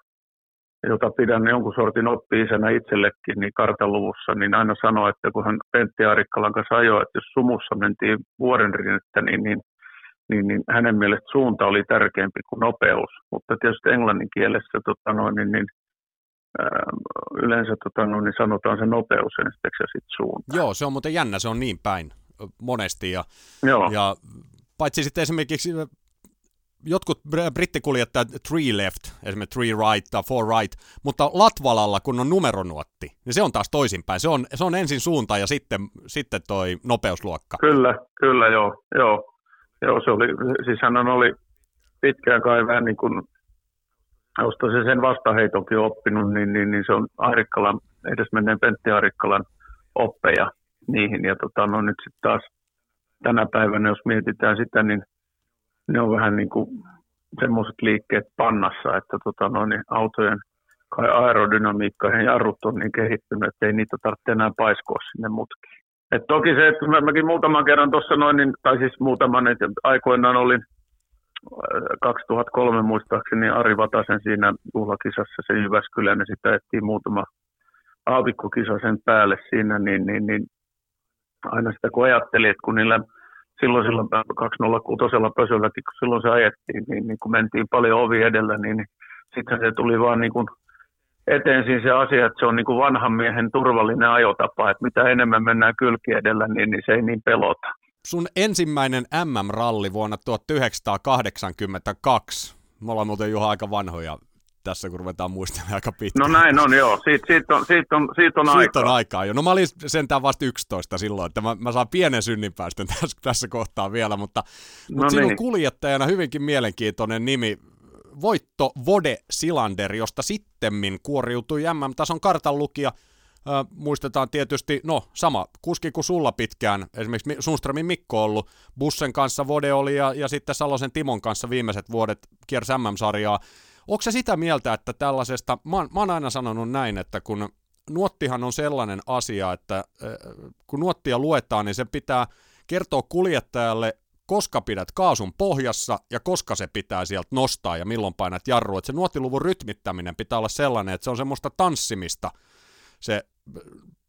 jota pidän jonkun sortin oppi-isänä itsellekin, niin kartaluvussa, niin aina sanoi, että kun hän Pentti Aarikkalan kanssa ajoi, että jos sumussa mentiin vuoren rinnettä, niin, niin, niin, niin, hänen mielestä suunta oli tärkeämpi kuin nopeus. Mutta tietysti englannin kielessä tota noin, niin, niin, ää, yleensä tota noin, niin sanotaan se nopeus ensiksi ja sitten suunta. Joo, se on muuten jännä, se on niin päin monesti. Ja, Joo. ja paitsi sitten esimerkiksi jotkut brittikuljettajat three left, esimerkiksi three right tai four right, mutta Latvalalla, kun on numeronuotti, niin se on taas toisinpäin. Se on, se on ensin suunta ja sitten, sitten toi nopeusluokka. Kyllä, kyllä joo. joo. Joo, se oli, siis hän oli pitkään kai vähän niin kuin, josta se sen vastaheitonkin oppinut, niin, niin, niin se on Arikkalan, edesmenneen Pentti Arikkalan oppeja niihin. Ja tota, no nyt sitten taas tänä päivänä, jos mietitään sitä, niin ne on vähän niin kuin semmoiset liikkeet pannassa, että tota, no, niin autojen kai aerodynamiikka ja jarrut on niin kehittynyt, että ei niitä tarvitse enää paiskoa sinne mutkiin. Et toki se, että mä, mäkin muutaman kerran tuossa noin, niin, tai siis muutaman, että aikoinaan olin 2003 äh, muistaakseni Ari Vatasen siinä juhlakisassa se Jyväskylän ja sitä ettiin muutama aavikkokisa sen päälle siinä, niin, niin, niin aina sitä kun ajattelin, että kun niillä silloin silloin 206 pösölläkin, kun silloin se ajettiin, niin, niin kun mentiin paljon ovi edellä, niin, niin sitten se tuli vaan niin kuin eteen siinä se asia, että se on niin kuin vanhan miehen turvallinen ajotapa, että mitä enemmän mennään kylki edellä, niin, niin se ei niin pelota. Sun ensimmäinen MM-ralli vuonna 1982, me ollaan muuten Juha aika vanhoja tässä, kun ruvetaan muistelemaan aika pitkään. No näin on, joo. Siitä, siitä, on, siitä, on, siitä on siitä aikaa. on aikaa jo. No mä olin sentään vasta 11 silloin, että mä, mä saan pienen synninpäästön tässä, tässä kohtaa vielä, mutta, mutta no sinun niin. kuljettajana hyvinkin mielenkiintoinen nimi. Voitto Vode Silander, josta sittemmin kuoriutui MM-tason kartanlukija. Äh, muistetaan tietysti, no sama kuski kuin sulla pitkään, esimerkiksi Sunströmin Mikko ollut, Bussen kanssa Vode oli ja, ja sitten Salosen Timon kanssa viimeiset vuodet kiersi MM-sarjaa. Onko se sitä mieltä, että tällaisesta, mä, mä oon aina sanonut näin, että kun nuottihan on sellainen asia, että kun nuottia luetaan, niin se pitää kertoa kuljettajalle, koska pidät kaasun pohjassa ja koska se pitää sieltä nostaa ja milloin painat jarrua. Että se nuottiluvun rytmittäminen pitää olla sellainen, että se on semmoista tanssimista se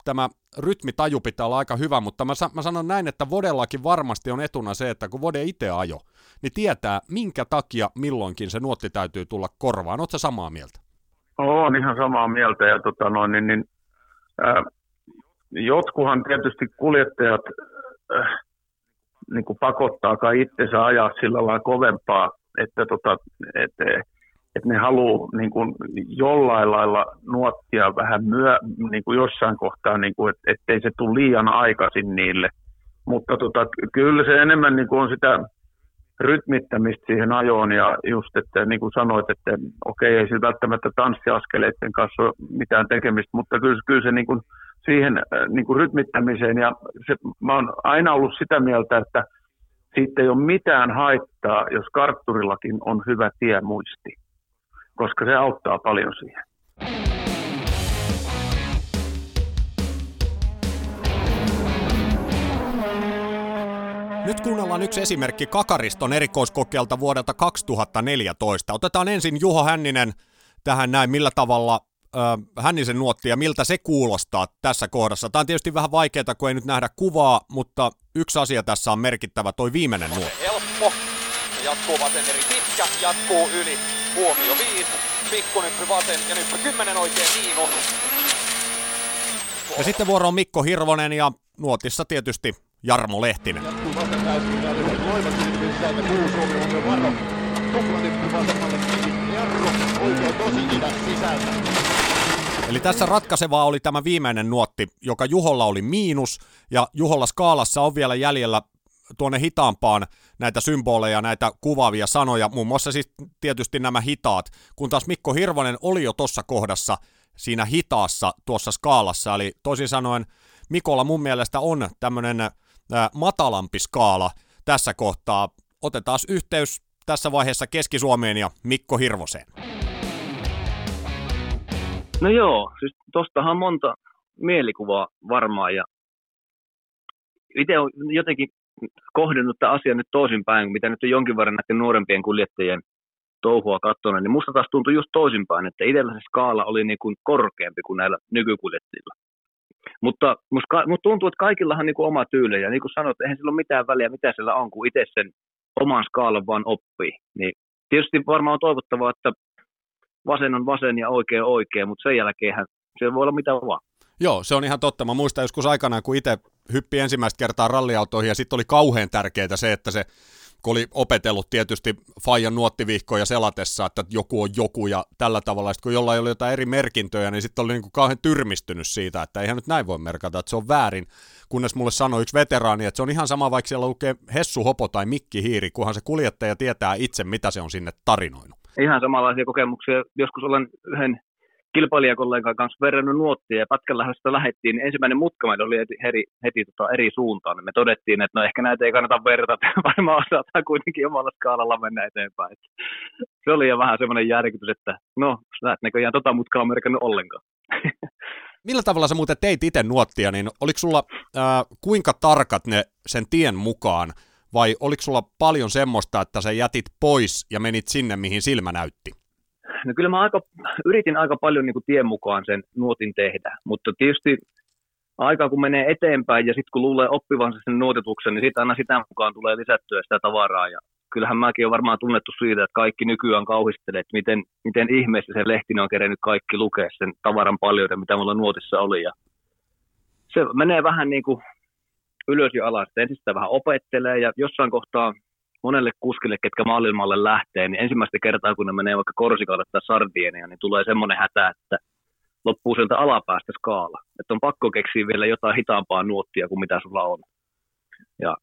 tämä rytmitaju pitää olla aika hyvä, mutta mä, mä sanon näin, että Vodellakin varmasti on etuna se, että kun Vode itse ajo, niin tietää, minkä takia milloinkin se nuotti täytyy tulla korvaan. Oletko samaa mieltä? Olen ihan samaa mieltä. Ja tota noin, niin, niin, äh, jotkuhan tietysti kuljettajat äh, niin pakottaa kai itsensä ajaa sillä lailla kovempaa, että, tota, että että ne haluaa niin kuin jollain lailla nuottia vähän myö, niin kuin jossain kohtaa, niin kuin, et, ettei se tule liian aikaisin niille. Mutta tota, kyllä se enemmän niin kuin on sitä rytmittämistä siihen ajoon ja just, että niin kuin sanoit, että okei, ei se välttämättä tanssiaskeleiden kanssa ole mitään tekemistä, mutta kyllä, kyllä se niin kuin siihen äh, niin kuin rytmittämiseen ja se, mä oon aina ollut sitä mieltä, että siitä ei ole mitään haittaa, jos kartturillakin on hyvä tiemuisti koska se auttaa paljon siihen. Nyt kuunnellaan yksi esimerkki Kakariston erikoiskokeelta vuodelta 2014. Otetaan ensin Juho Hänninen tähän näin, millä tavalla äh, Hännisen nuotti ja miltä se kuulostaa tässä kohdassa. Tämä on tietysti vähän vaikeaa, kun ei nyt nähdä kuvaa, mutta yksi asia tässä on merkittävä, toi viimeinen nuotti. Helppo, jatkuu vasen eri pitkä, jatkuu yli, huomio 5, nyppy vasen ja nyppy 10 oikein miinus. Ja sitten vuoro on Mikko Hirvonen ja nuotissa tietysti Jarmo Lehtinen. Jatkuu vasen täysin, loiva sisältä kuusi on varo. Tuplanyppy vasemmalle Jarro oikein tosi idä sisältä. Eli tässä ratkaisevaa oli tämä viimeinen nuotti, joka Juholla oli miinus, ja Juholla skaalassa on vielä jäljellä tuonne hitaampaan näitä symboleja, näitä kuvaavia sanoja, muun muassa siis tietysti nämä hitaat, kun taas Mikko Hirvonen oli jo tuossa kohdassa siinä hitaassa tuossa skaalassa, eli toisin sanoen Mikolla mun mielestä on tämmöinen matalampi skaala tässä kohtaa. Otetaan yhteys tässä vaiheessa Keski-Suomeen ja Mikko Hirvoseen. No joo, siis tostahan monta mielikuvaa varmaan ja itse on jotenkin kohdennut tämä asia nyt toisinpäin, mitä nyt on jonkin verran näiden nuorempien kuljettajien touhua katsonut, niin musta taas tuntui just toisinpäin, että itsellä se skaala oli niin kuin korkeampi kuin näillä nykykuljettajilla. Mutta musta, musta tuntuu, että kaikillahan niin kuin oma tyyli, ja niin kuin sanoit, eihän sillä ole mitään väliä, mitä siellä on, kun itse sen oman skaalan vaan oppii. Niin tietysti varmaan on toivottavaa, että vasen on vasen ja oikea oikea, mutta sen jälkeen se voi olla mitä vaan. Joo, se on ihan totta. Mä muistan joskus aikanaan, kun itse hyppi ensimmäistä kertaa ralliautoihin ja sitten oli kauhean tärkeää se, että se kun oli opetellut tietysti Fajan nuottivihkoja selatessa, että joku on joku ja tällä tavalla, sitten kun jollain oli jotain eri merkintöjä, niin sitten oli niin kuin kauhean tyrmistynyt siitä, että eihän nyt näin voi merkata, että se on väärin, kunnes mulle sanoi yksi veteraani, että se on ihan sama, vaikka siellä lukee Hessu Hopo tai Mikki Hiiri, kunhan se kuljettaja tietää itse, mitä se on sinne tarinoinut. Ihan samanlaisia kokemuksia. Joskus olen yhden kilpailijakollegan kanssa verrannut nuottia ja pätkän lähdöstä lähettiin, niin ensimmäinen mutka oli heti, heti, heti tota eri suuntaan. Niin me todettiin, että no ehkä näitä ei kannata verrata, että varmaan osataan kuitenkin omalla skaalalla mennä eteenpäin. Et se oli jo vähän semmoinen järkytys, että no, sä et näköjään tota mutkaa merkannut ollenkaan. Millä tavalla sä muuten teit itse nuottia, niin oliko sulla äh, kuinka tarkat ne sen tien mukaan, vai oliko sulla paljon semmoista, että sä jätit pois ja menit sinne, mihin silmä näytti? No kyllä mä aika, yritin aika paljon niin kuin tien mukaan sen nuotin tehdä, mutta tietysti aika kun menee eteenpäin ja sitten kun luulee oppivansa sen nuotituksen, niin sitten aina sitä mukaan tulee lisättyä sitä tavaraa. Ja kyllähän mäkin on varmaan tunnettu siitä, että kaikki nykyään kauhistelee, että miten, miten ihmeessä se lehtinen on kerennyt kaikki lukea sen tavaran paljouden, mitä mulla nuotissa oli. Ja se menee vähän niin kuin ylös ja alas. Ensin sitä vähän opettelee ja jossain kohtaa monelle kuskille, ketkä maailmalle lähtee, niin ensimmäistä kertaa, kun ne menee vaikka Korsikalle tai Sardienia, niin tulee semmoinen hätä, että loppuu sieltä alapäästä skaala. Että on pakko keksiä vielä jotain hitaampaa nuottia kuin mitä sulla on. Ja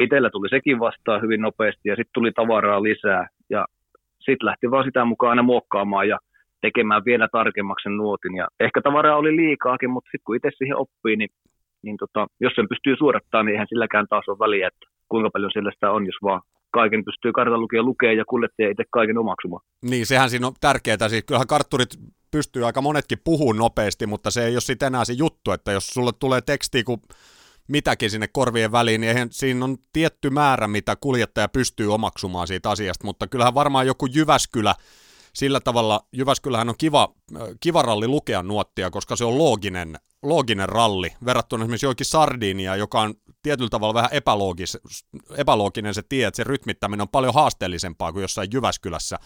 itsellä tuli sekin vastaan hyvin nopeasti ja sitten tuli tavaraa lisää ja sitten lähti vaan sitä mukaan aina muokkaamaan ja tekemään vielä tarkemmaksi sen nuotin. Ja ehkä tavaraa oli liikaakin, mutta sitten kun itse siihen oppii, niin, niin tota, jos sen pystyy suorattamaan, niin eihän silläkään taas ole väliä, että kuinka paljon sillä sitä on, jos vaan kaiken pystyy kartalukija lukea ja kuljettaja itse kaiken omaksumaan. Niin, sehän siinä on tärkeää. Siis kyllähän kartturit pystyy aika monetkin puhumaan nopeasti, mutta se ei ole sitten enää se juttu, että jos sulle tulee teksti kun mitäkin sinne korvien väliin, niin eihän, siinä on tietty määrä, mitä kuljettaja pystyy omaksumaan siitä asiasta, mutta kyllähän varmaan joku Jyväskylä, sillä tavalla Jyväskylähän on kiva, kiva ralli lukea nuottia, koska se on looginen, looginen ralli, verrattuna esimerkiksi joikin Sardinia, joka on tietyllä tavalla vähän epäloogis, epälooginen se tie, että se rytmittäminen on paljon haasteellisempaa kuin jossain Jyväskylässä.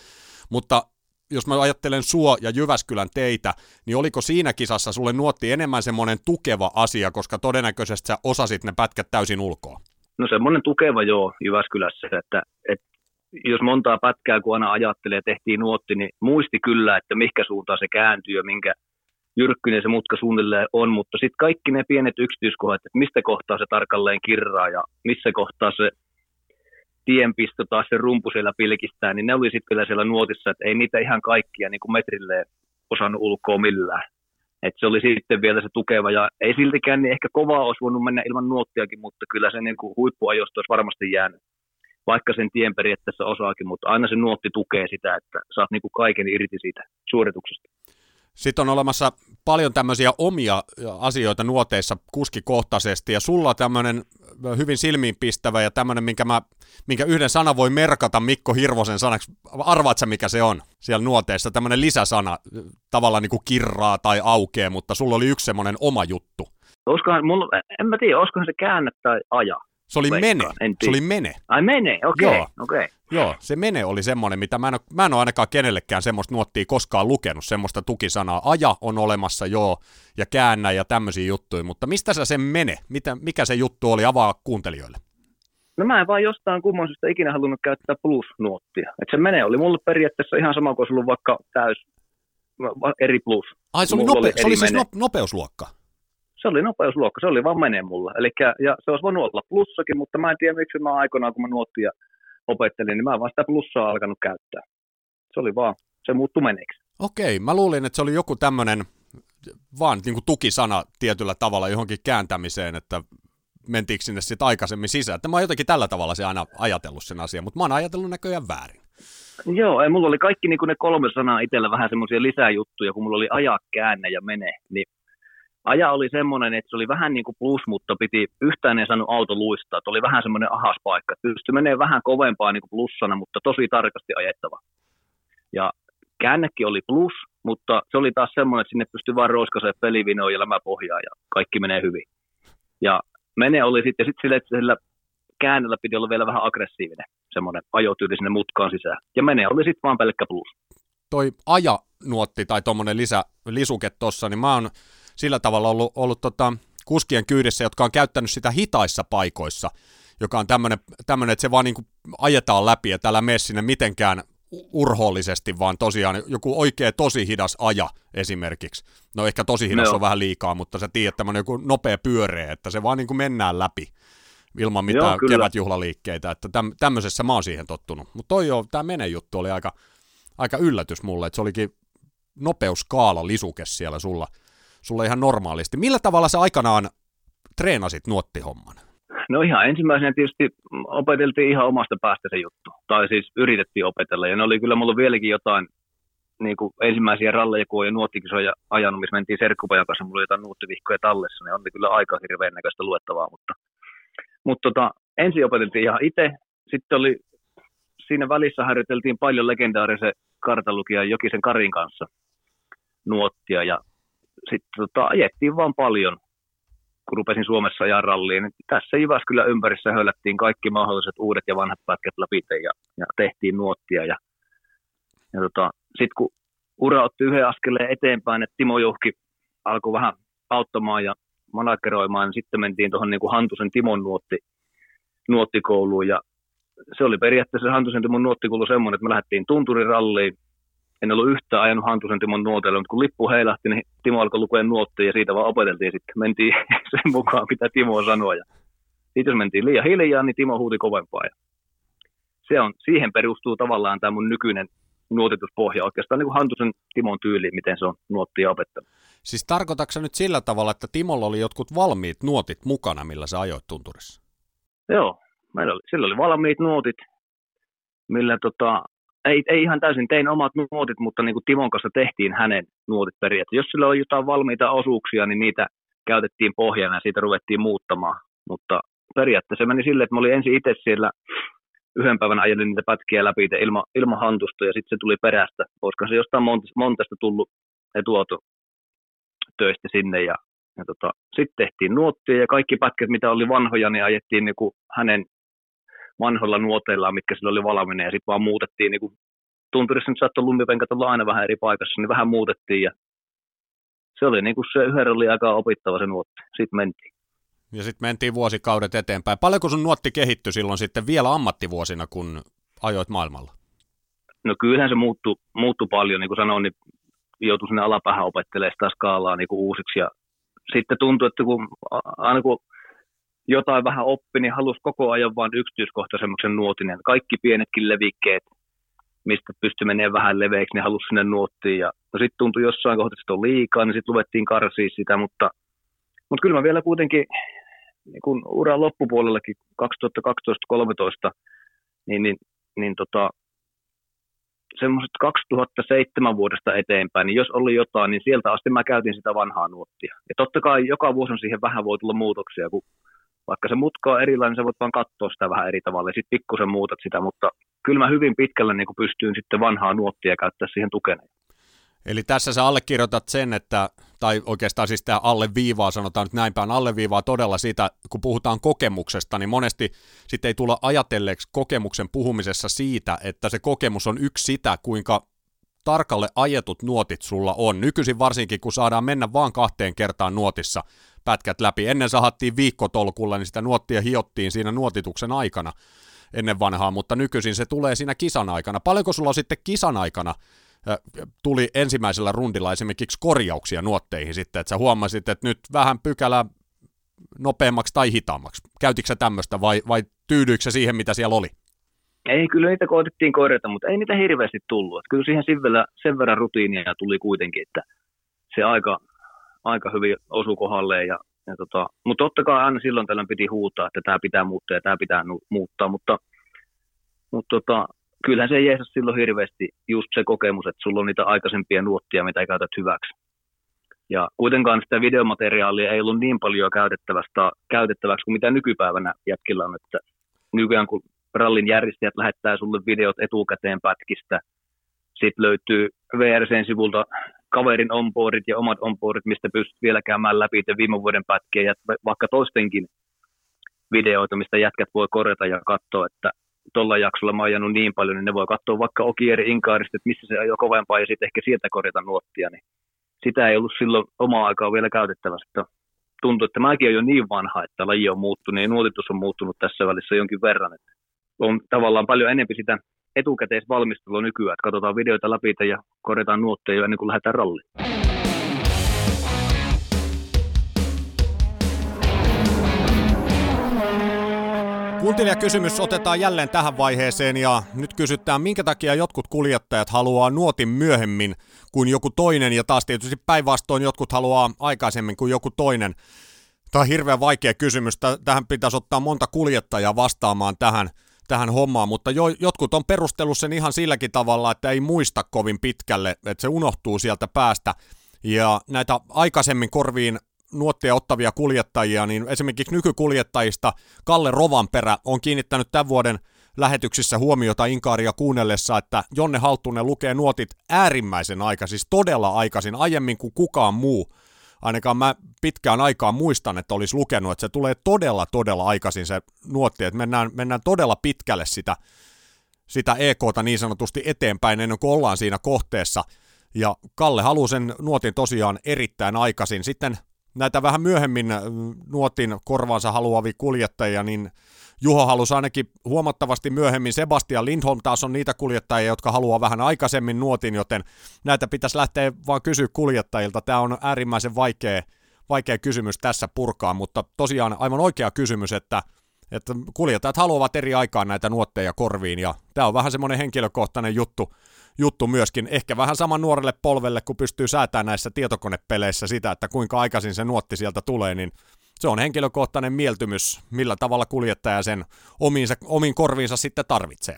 Mutta jos mä ajattelen suo ja Jyväskylän teitä, niin oliko siinä kisassa sulle nuotti enemmän semmoinen tukeva asia, koska todennäköisesti sä osasit ne pätkät täysin ulkoa? No semmoinen tukeva joo Jyväskylässä, että, että jos montaa pätkää kun aina ajattelee ja tehtiin nuotti, niin muisti kyllä, että mihinkä suuntaan se kääntyy ja minkä jyrkkyinen se mutka suunnilleen on, mutta sitten kaikki ne pienet yksityiskohdat, että mistä kohtaa se tarkalleen kirraa ja missä kohtaa se tienpisto taas se rumpu siellä pilkistää, niin ne oli sitten kyllä siellä nuotissa, että ei niitä ihan kaikkia niin kuin metrilleen osannut ulkoa millään. Et se oli sitten vielä se tukeva ja ei siltikään niin ehkä kovaa olisi voinut mennä ilman nuottiakin, mutta kyllä se niin huippuajosta olisi varmasti jäänyt. Vaikka sen tien periaatteessa osaakin, mutta aina se nuotti tukee sitä, että saat niin kuin kaiken irti siitä suorituksesta. Sitten on olemassa paljon tämmöisiä omia asioita nuoteissa kuskikohtaisesti, ja sulla tämmöinen hyvin silmiinpistävä ja tämmöinen, minkä, mä, minkä yhden sana voi merkata Mikko Hirvosen sanaksi. Arvaat sä, mikä se on siellä nuoteissa? Tämmöinen lisäsana, tavallaan niin kuin kirraa tai aukee, mutta sulla oli yksi semmoinen oma juttu. Olisikohan, mulla, en mä tiedä, olisikohan se käännä tai aja. Se oli Veikkaan, mene. Se oli mene. Ai mene, okei. Okay, Joo. Okay. Joo, se mene oli semmoinen, mitä mä en, ole, mä en ole ainakaan kenellekään semmoista nuottia koskaan lukenut, semmoista tukisanaa. Aja on olemassa, joo, ja käännä ja tämmöisiä juttuja, mutta mistä sä sen mene? Mitä, mikä se juttu oli? Avaa kuuntelijoille. No mä en vaan jostain kumman syystä ikinä halunnut käyttää plus-nuottia. Et se mene oli mulle periaatteessa ihan sama kuin ollut vaikka täys eri plus. Ai se oli, nope- oli se oli siis no- nopeusluokka? Se oli nopeusluokka, se oli vaan menee mulla. Elikkä, ja se olisi voinut olla plussakin, mutta mä en tiedä miksi mä aikoinaan, kun mä nuottia opettelin, niin mä vaan sitä plussaa alkanut käyttää. Se oli vaan, se muuttui meneeksi. Okei, mä luulin, että se oli joku tämmöinen vaan niin kuin tukisana tietyllä tavalla johonkin kääntämiseen, että mentiinkö sinne sitten aikaisemmin sisään. Että mä oon jotenkin tällä tavalla se aina ajatellut sen asian, mutta mä oon ajatellut näköjään väärin. Joo, ei, mulla oli kaikki niin ne kolme sanaa itsellä vähän semmoisia lisäjuttuja, kun mulla oli ajaa, käänne ja mene, niin aja oli semmoinen, että se oli vähän niin kuin plus, mutta piti yhtään ei saanut auto luistaa. Että oli vähän semmoinen ahas paikka. Pystyi menee vähän kovempaa niin kuin plussana, mutta tosi tarkasti ajettava. Ja käännekin oli plus, mutta se oli taas semmoinen, että sinne pystyi vain roiskaseen pelivinoon ja lämäpohjaa ja kaikki menee hyvin. Ja mene oli sitten sit sille, että sillä käännellä piti olla vielä vähän aggressiivinen, semmoinen ajotyyli sinne mutkaan sisään. Ja mene oli sitten vaan pelkkä plus. Toi aja nuotti tai tuommoinen lisä, lisuke tossa, niin mä oon sillä tavalla ollut, ollut tota, kuskien kyydissä, jotka on käyttänyt sitä hitaissa paikoissa. joka on tämmöinen, että se vaan niin kuin ajetaan läpi, ja täällä mene sinne mitenkään urhoollisesti, vaan tosiaan joku oikea tosi hidas aja esimerkiksi. No ehkä tosi hidas no. on vähän liikaa, mutta sä tiedät tämmöinen joku nopea pyöreä, että se vaan niin kuin mennään läpi ilman mitään Joo, kevätjuhlaliikkeitä, että täm, tämmöisessä mä oon siihen tottunut. Mutta toi jo, tämä mene juttu oli aika, aika yllätys mulle, että se olikin nopeuskaala lisuke siellä sulla, sulla ihan normaalisti. Millä tavalla sä aikanaan treenasit nuottihomman? No ihan ensimmäisenä tietysti opeteltiin ihan omasta päästä se juttu. Tai siis yritettiin opetella. Ja ne oli kyllä mulla vieläkin jotain niin kuin ensimmäisiä ralleja, kun on jo nuottikisoja ajanut, missä mentiin serkkupajan kanssa, mulla oli jotain nuottivihkoja tallessa, niin oli kyllä aika hirveän näköistä luettavaa, mutta, mutta tota, ensin opeteltiin ihan itse, sitten oli, siinä välissä harjoiteltiin paljon legendaarisen kartalukia Jokisen Karin kanssa nuottia, ja sitten tota, ajettiin vaan paljon, kun rupesin Suomessa ajaa ralliin. Niin tässä Jyväskylän ympärissä höllättiin kaikki mahdolliset uudet ja vanhat pätkät läpi ja, ja tehtiin nuottia. Ja, ja tota, sitten kun ura otti yhden askeleen eteenpäin, että Timo Juhki alkoi vähän auttamaan ja manageroimaan, niin sitten mentiin tuohon niin Hantusen Timon nuotti, nuottikouluun ja se oli periaatteessa Hantusen Timon nuottikoulu semmoinen, että me lähdettiin tunturiralliin en ollut yhtään ajanut Hantusen Timon nuotelle, mutta kun lippu heilahti, niin Timo alkoi lukea nuotteja ja siitä vaan opeteltiin sitten. Mentiin sen mukaan, mitä Timo sanoi. Ja sitten jos mentiin liian hiljaa, niin Timo huuti kovempaa. Ja se on, siihen perustuu tavallaan tämä mun nykyinen nuotituspohja oikeastaan niin kuin Hantusen Timon tyyli, miten se on nuottia opettanut. Siis tarkoitatko nyt sillä tavalla, että Timolla oli jotkut valmiit nuotit mukana, millä sä ajoit tunturissa? Joo, meillä oli, sillä oli valmiit nuotit, millä tota, ei, ei ihan täysin, tein omat nuotit, mutta niin kuin Timon kanssa tehtiin hänen nuotit periaatteessa. Jos sillä oli jotain valmiita osuuksia, niin niitä käytettiin pohjana ja siitä ruvettiin muuttamaan. Mutta periaatteessa se meni silleen, että mä olin ensin itse siellä yhden päivän ajelin niitä pätkiä läpi ilman, ilma hantusta ja sitten se tuli perästä. Koska se jostain montesta tullut ja tuotu töistä sinne ja, ja tota, sitten tehtiin nuottia ja kaikki pätkät, mitä oli vanhoja, niin ajettiin niin kuin hänen vanhoilla nuoteilla, mitkä sillä oli valmiina, ja sitten vaan muutettiin, niin kuin tunturissa nyt saattoi lumipenkat olla aina vähän eri paikassa, niin vähän muutettiin, ja se oli niin kuin se yhden oli aika opittava se nuotti. Sitten mentiin. Ja sitten mentiin vuosikaudet eteenpäin. Paljonko sun nuotti kehittyi silloin sitten vielä ammattivuosina, kun ajoit maailmalla? No kyllähän se muuttui, muuttui paljon, niin kuin sanoin, niin joutui sinne alapäähän opettelemaan sitä skaalaa niin kuin uusiksi. Ja sitten tuntui, että kun, aina kun jotain vähän oppi, niin halusi koko ajan vain yksityiskohtaisemmaksen nuotin. Kaikki pienetkin levikkeet, mistä pystyi menemään vähän leveiksi, niin halusi sinne nuottiin. Ja no sitten tuntui jossain kohtaa, että on liikaa, niin sitten luvettiin karsia sitä, mutta, mutta kyllä mä vielä kuitenkin niin kun uran loppupuolellakin 2012-2013, niin, niin, niin tota, semmoiset 2007 vuodesta eteenpäin, niin jos oli jotain, niin sieltä asti mä käytin sitä vanhaa nuottia. Ja totta kai joka vuosi on siihen vähän voi tulla muutoksia, kun vaikka se mutka on erilainen, niin sä voit vaan katsoa sitä vähän eri tavalla ja sitten pikkusen muutat sitä, mutta kyllä mä hyvin pitkälle niin pystyin sitten vanhaa nuottia käyttää siihen tukena. Eli tässä sä allekirjoitat sen, että, tai oikeastaan siis tämä alleviivaa, sanotaan nyt näin päin, alleviivaa todella siitä, kun puhutaan kokemuksesta, niin monesti sitten ei tulla ajatelleeksi kokemuksen puhumisessa siitä, että se kokemus on yksi sitä, kuinka tarkalle ajetut nuotit sulla on. Nykyisin varsinkin, kun saadaan mennä vaan kahteen kertaan nuotissa, pätkät läpi. Ennen sahattiin viikkotolkulla, niin sitä nuottia hiottiin siinä nuotituksen aikana ennen vanhaa, mutta nykyisin se tulee siinä kisan aikana. Paljonko sulla sitten kisan aikana tuli ensimmäisellä rundilla esimerkiksi korjauksia nuotteihin sitten, että sä huomasit, että nyt vähän pykälä nopeammaksi tai hitaammaksi. Käytitkö sä tämmöistä vai, vai tyydyikö siihen, mitä siellä oli? Ei, kyllä niitä koitettiin korjata, mutta ei niitä hirveästi tullut. Että kyllä siihen sen verran, sen verran rutiinia tuli kuitenkin, että se aika, aika hyvin osu kohdalleen. Ja, ja tota, mutta totta kai aina silloin tällöin piti huutaa, että tämä pitää muuttaa ja tämä pitää muuttaa, mutta, mutta tota, kyllähän se jeesas silloin hirveästi just se kokemus, että sulla on niitä aikaisempia nuottia, mitä käytät hyväksi. Ja kuitenkaan sitä videomateriaalia ei ollut niin paljon käytettävästä, käytettäväksi kuin mitä nykypäivänä jätkillä on, että nykyään kun rallin järjestäjät lähettää sulle videot etukäteen pätkistä, sitten löytyy VRCn sivulta kaverin onboardit ja omat onboardit, mistä pystyt vielä käymään läpi viime vuoden pätkiä ja vaikka toistenkin videoita, mistä jätkät voi korjata ja katsoa, että tuolla jaksolla mä ajanut niin paljon, niin ne voi katsoa vaikka Okieri Inkaarista, että missä se ajoi kovempaa ja sitten ehkä sieltä korjata nuottia, niin sitä ei ollut silloin omaa aikaa vielä käytettävässä. tuntuu, että mäkin on jo niin vanha, että laji on muuttunut ja nuotitus on muuttunut tässä välissä jonkin verran. Että on tavallaan paljon enemmän sitä etukäteisvalmistelua nykyään, että katsotaan videoita läpi ja korjataan nuotteja ennen kuin lähdetään ralliin. kysymys otetaan jälleen tähän vaiheeseen ja nyt kysytään, minkä takia jotkut kuljettajat haluaa nuotin myöhemmin kuin joku toinen ja taas tietysti päinvastoin jotkut haluaa aikaisemmin kuin joku toinen. Tämä on hirveän vaikea kysymys. Tähän pitäisi ottaa monta kuljettajaa vastaamaan tähän, tähän hommaan, mutta jo, jotkut on perustellut sen ihan silläkin tavalla, että ei muista kovin pitkälle, että se unohtuu sieltä päästä. Ja näitä aikaisemmin korviin nuottia ottavia kuljettajia, niin esimerkiksi nykykuljettajista Kalle Rovanperä on kiinnittänyt tämän vuoden lähetyksissä huomiota Inkaaria kuunnellessa, että Jonne Halttunen lukee nuotit äärimmäisen aika, siis todella aikaisin, aiemmin kuin kukaan muu. Ainakaan mä pitkään aikaan muistan, että olisi lukenut, että se tulee todella, todella aikaisin se nuotti, että mennään, mennään todella pitkälle sitä, sitä EKta niin sanotusti eteenpäin ennen kuin ollaan siinä kohteessa. Ja Kalle haluaa sen nuotin tosiaan erittäin aikaisin. Sitten näitä vähän myöhemmin äh, nuotin korvaansa haluavia kuljettajia, niin Juho halusi ainakin huomattavasti myöhemmin. Sebastian Lindholm taas on niitä kuljettajia, jotka haluaa vähän aikaisemmin nuotin, joten näitä pitäisi lähteä vaan kysyä kuljettajilta. Tämä on äärimmäisen vaikea, vaikea kysymys tässä purkaa, mutta tosiaan aivan oikea kysymys, että, että kuljettajat haluavat eri aikaan näitä nuotteja korviin, ja tämä on vähän semmoinen henkilökohtainen juttu, juttu myöskin. Ehkä vähän sama nuorelle polvelle, kun pystyy säätämään näissä tietokonepeleissä sitä, että kuinka aikaisin se nuotti sieltä tulee, niin se on henkilökohtainen mieltymys, millä tavalla kuljettaja sen omiinsa, omiin korviinsa sitten tarvitsee.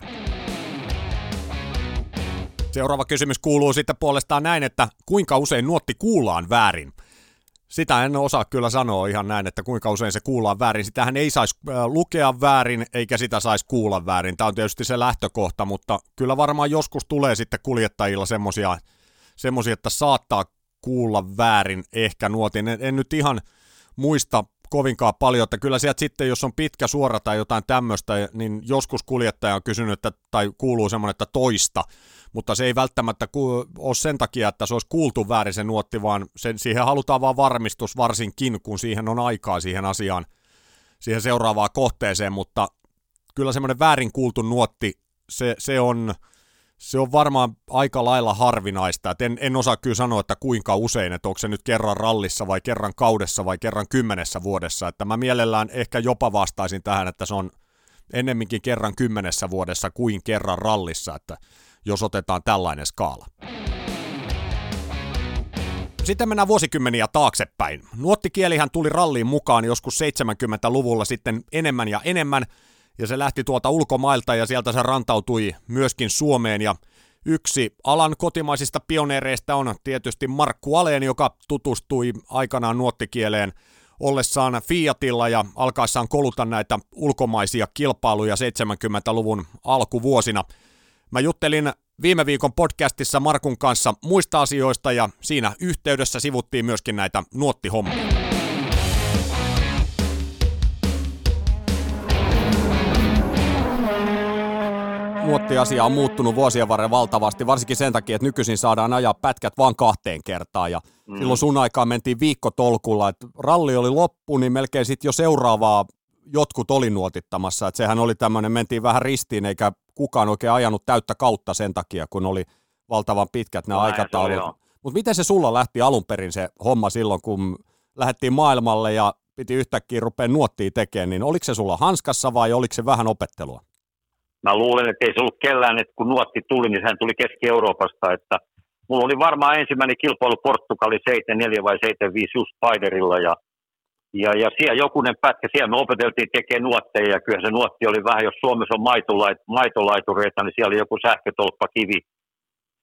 Seuraava kysymys kuuluu sitten puolestaan näin, että kuinka usein nuotti kuullaan väärin? Sitä en osaa kyllä sanoa ihan näin, että kuinka usein se kuullaan väärin. Sitähän ei saisi lukea väärin, eikä sitä saisi kuulla väärin. Tämä on tietysti se lähtökohta, mutta kyllä varmaan joskus tulee sitten kuljettajilla semmoisia, että saattaa kuulla väärin ehkä nuotin. En, en nyt ihan muista kovinkaan paljon, että kyllä sieltä sitten, jos on pitkä suora tai jotain tämmöistä, niin joskus kuljettaja on kysynyt, että, tai kuuluu semmoinen, että toista, mutta se ei välttämättä ole sen takia, että se olisi kuultu väärin se nuotti, vaan sen, siihen halutaan vaan varmistus varsinkin, kun siihen on aikaa siihen asiaan, siihen seuraavaan kohteeseen, mutta kyllä semmoinen väärin kuultu nuotti, se, se on, se on varmaan aika lailla harvinaista. Et en, en osaa kyllä sanoa, että kuinka usein, että onko se nyt kerran rallissa vai kerran kaudessa vai kerran kymmenessä vuodessa. Että mä mielellään ehkä jopa vastaisin tähän, että se on ennemminkin kerran kymmenessä vuodessa kuin kerran rallissa, että jos otetaan tällainen skaala. Sitten mennään vuosikymmeniä taaksepäin. Nuottikielihän tuli ralliin mukaan joskus 70-luvulla sitten enemmän ja enemmän – ja se lähti tuolta ulkomailta ja sieltä se rantautui myöskin Suomeen ja Yksi alan kotimaisista pioneereista on tietysti Markku Aleen, joka tutustui aikanaan nuottikieleen ollessaan Fiatilla ja alkaessaan koluta näitä ulkomaisia kilpailuja 70-luvun alkuvuosina. Mä juttelin viime viikon podcastissa Markun kanssa muista asioista ja siinä yhteydessä sivuttiin myöskin näitä nuottihommia. Nuottiasia on muuttunut vuosien varrella valtavasti, varsinkin sen takia, että nykyisin saadaan ajaa pätkät vain kahteen kertaan. Ja mm. silloin sun aikaan mentiin viikkotolkulla, että ralli oli loppu, niin melkein sitten jo seuraavaa jotkut oli nuotittamassa. Että sehän oli tämmöinen, mentiin vähän ristiin, eikä kukaan oikein ajanut täyttä kautta sen takia, kun oli valtavan pitkät nämä aikataulut. Mutta miten se sulla lähti alun perin se homma silloin, kun lähdettiin maailmalle ja piti yhtäkkiä rupea nuottia tekemään, niin oliko se sulla hanskassa vai oliko se vähän opettelua? Mä luulen, että ei se ollut kellään, että kun nuotti tuli, niin sehän tuli Keski-Euroopasta, että mulla oli varmaan ensimmäinen kilpailu Portugali 74 vai 75 just Spiderilla ja, ja, ja siellä jokunen pätkä, siellä me opeteltiin tekemään nuotteja ja kyllä se nuotti oli vähän, jos Suomessa on maitolait, maitolaitureita, niin siellä oli joku sähkötolppakivi,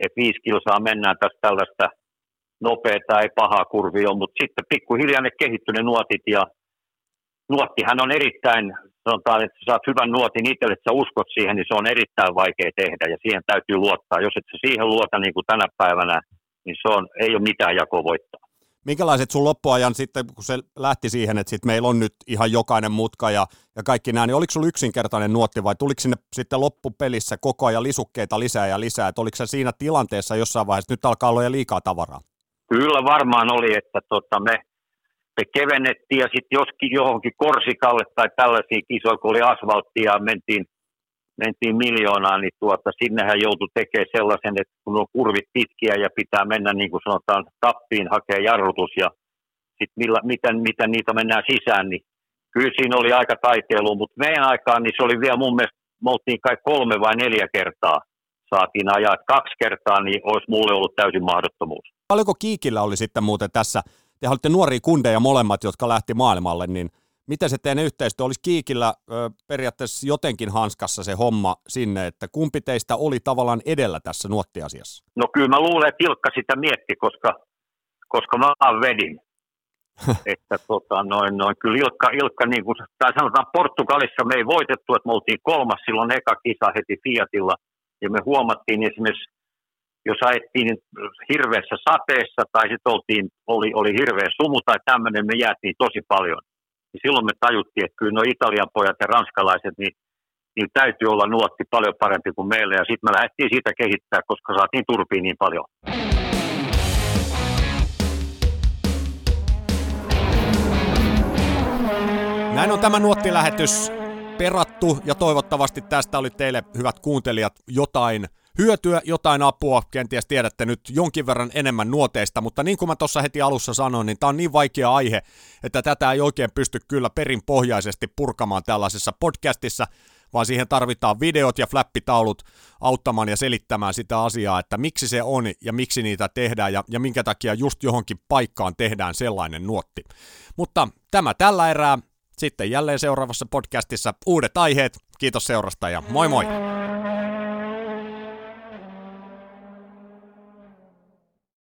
että viisi kilsaa mennään tästä tällaista nopeaa, ei pahaa kurvia mutta sitten pikkuhiljaa ne kehittyneet ne nuotit ja nuottihan on erittäin, sanotaan, että sä saat hyvän nuotin itselle, että sä uskot siihen, niin se on erittäin vaikea tehdä ja siihen täytyy luottaa. Jos et sä siihen luota niin kuin tänä päivänä, niin se on, ei ole mitään jakoa voittaa. Minkälaiset sun loppuajan sitten, kun se lähti siihen, että sit meillä on nyt ihan jokainen mutka ja, ja kaikki nämä, niin oliko sulla yksinkertainen nuotti vai tuliko sinne sitten loppupelissä koko ajan lisukkeita lisää ja lisää, että oliko se siinä tilanteessa jossain vaiheessa, nyt alkaa olla jo liikaa tavaraa? Kyllä varmaan oli, että tota, me me kevennettiin ja sitten joskin johonkin Korsikalle tai tällaisiin kisoihin, kun oli asfalttia ja mentiin, mentiin miljoonaan, niin tuota, sinnehän joutui tekemään sellaisen, että kun on kurvit pitkiä ja pitää mennä niin kuin sanotaan tappiin hakea jarrutus ja sitten millä, miten, miten niitä mennään sisään, niin kyllä siinä oli aika taiteilu, mutta meidän aikaan niin se oli vielä mun mielestä, me oltiin kai kolme vai neljä kertaa saatiin ajaa. Kaksi kertaa niin olisi mulle ollut täysin mahdottomuus. Paljonko Kiikillä oli sitten muuten tässä, te olitte nuoria kundeja molemmat, jotka lähti maailmalle, niin miten se teidän yhteistyö olisi Kiikillä ö, periaatteessa jotenkin hanskassa se homma sinne, että kumpi teistä oli tavallaan edellä tässä nuottiasiassa? No kyllä mä luulen, että Ilkka sitä mietti, koska, koska mä vedin. että tota, noin, noin, kyllä Ilkka, Ilkka niin kuin, tai sanotaan Portugalissa me ei voitettu, että me oltiin kolmas silloin eka kisa heti Fiatilla – ja me huomattiin esimerkiksi, jos ajettiin hirveässä sateessa tai sitten oltiin, oli, oli hirveä sumu tai tämmöinen, me jäätiin tosi paljon. Ja silloin me tajuttiin, että kyllä nuo Italian pojat ja ranskalaiset, niin niin täytyy olla nuotti paljon parempi kuin meillä. Ja sitten me lähdettiin siitä kehittää, koska saatiin turpiin niin paljon. Näin on tämä nuottilähetys perattu ja toivottavasti tästä oli teille hyvät kuuntelijat jotain hyötyä, jotain apua. Kenties tiedätte nyt jonkin verran enemmän nuoteista, mutta niin kuin mä tuossa heti alussa sanoin, niin tämä on niin vaikea aihe, että tätä ei oikein pysty kyllä perinpohjaisesti purkamaan tällaisessa podcastissa, vaan siihen tarvitaan videot ja flappitaulut auttamaan ja selittämään sitä asiaa, että miksi se on ja miksi niitä tehdään ja, ja minkä takia just johonkin paikkaan tehdään sellainen nuotti. Mutta tämä tällä erää. Sitten jälleen seuraavassa podcastissa uudet aiheet. Kiitos seurasta ja moi moi!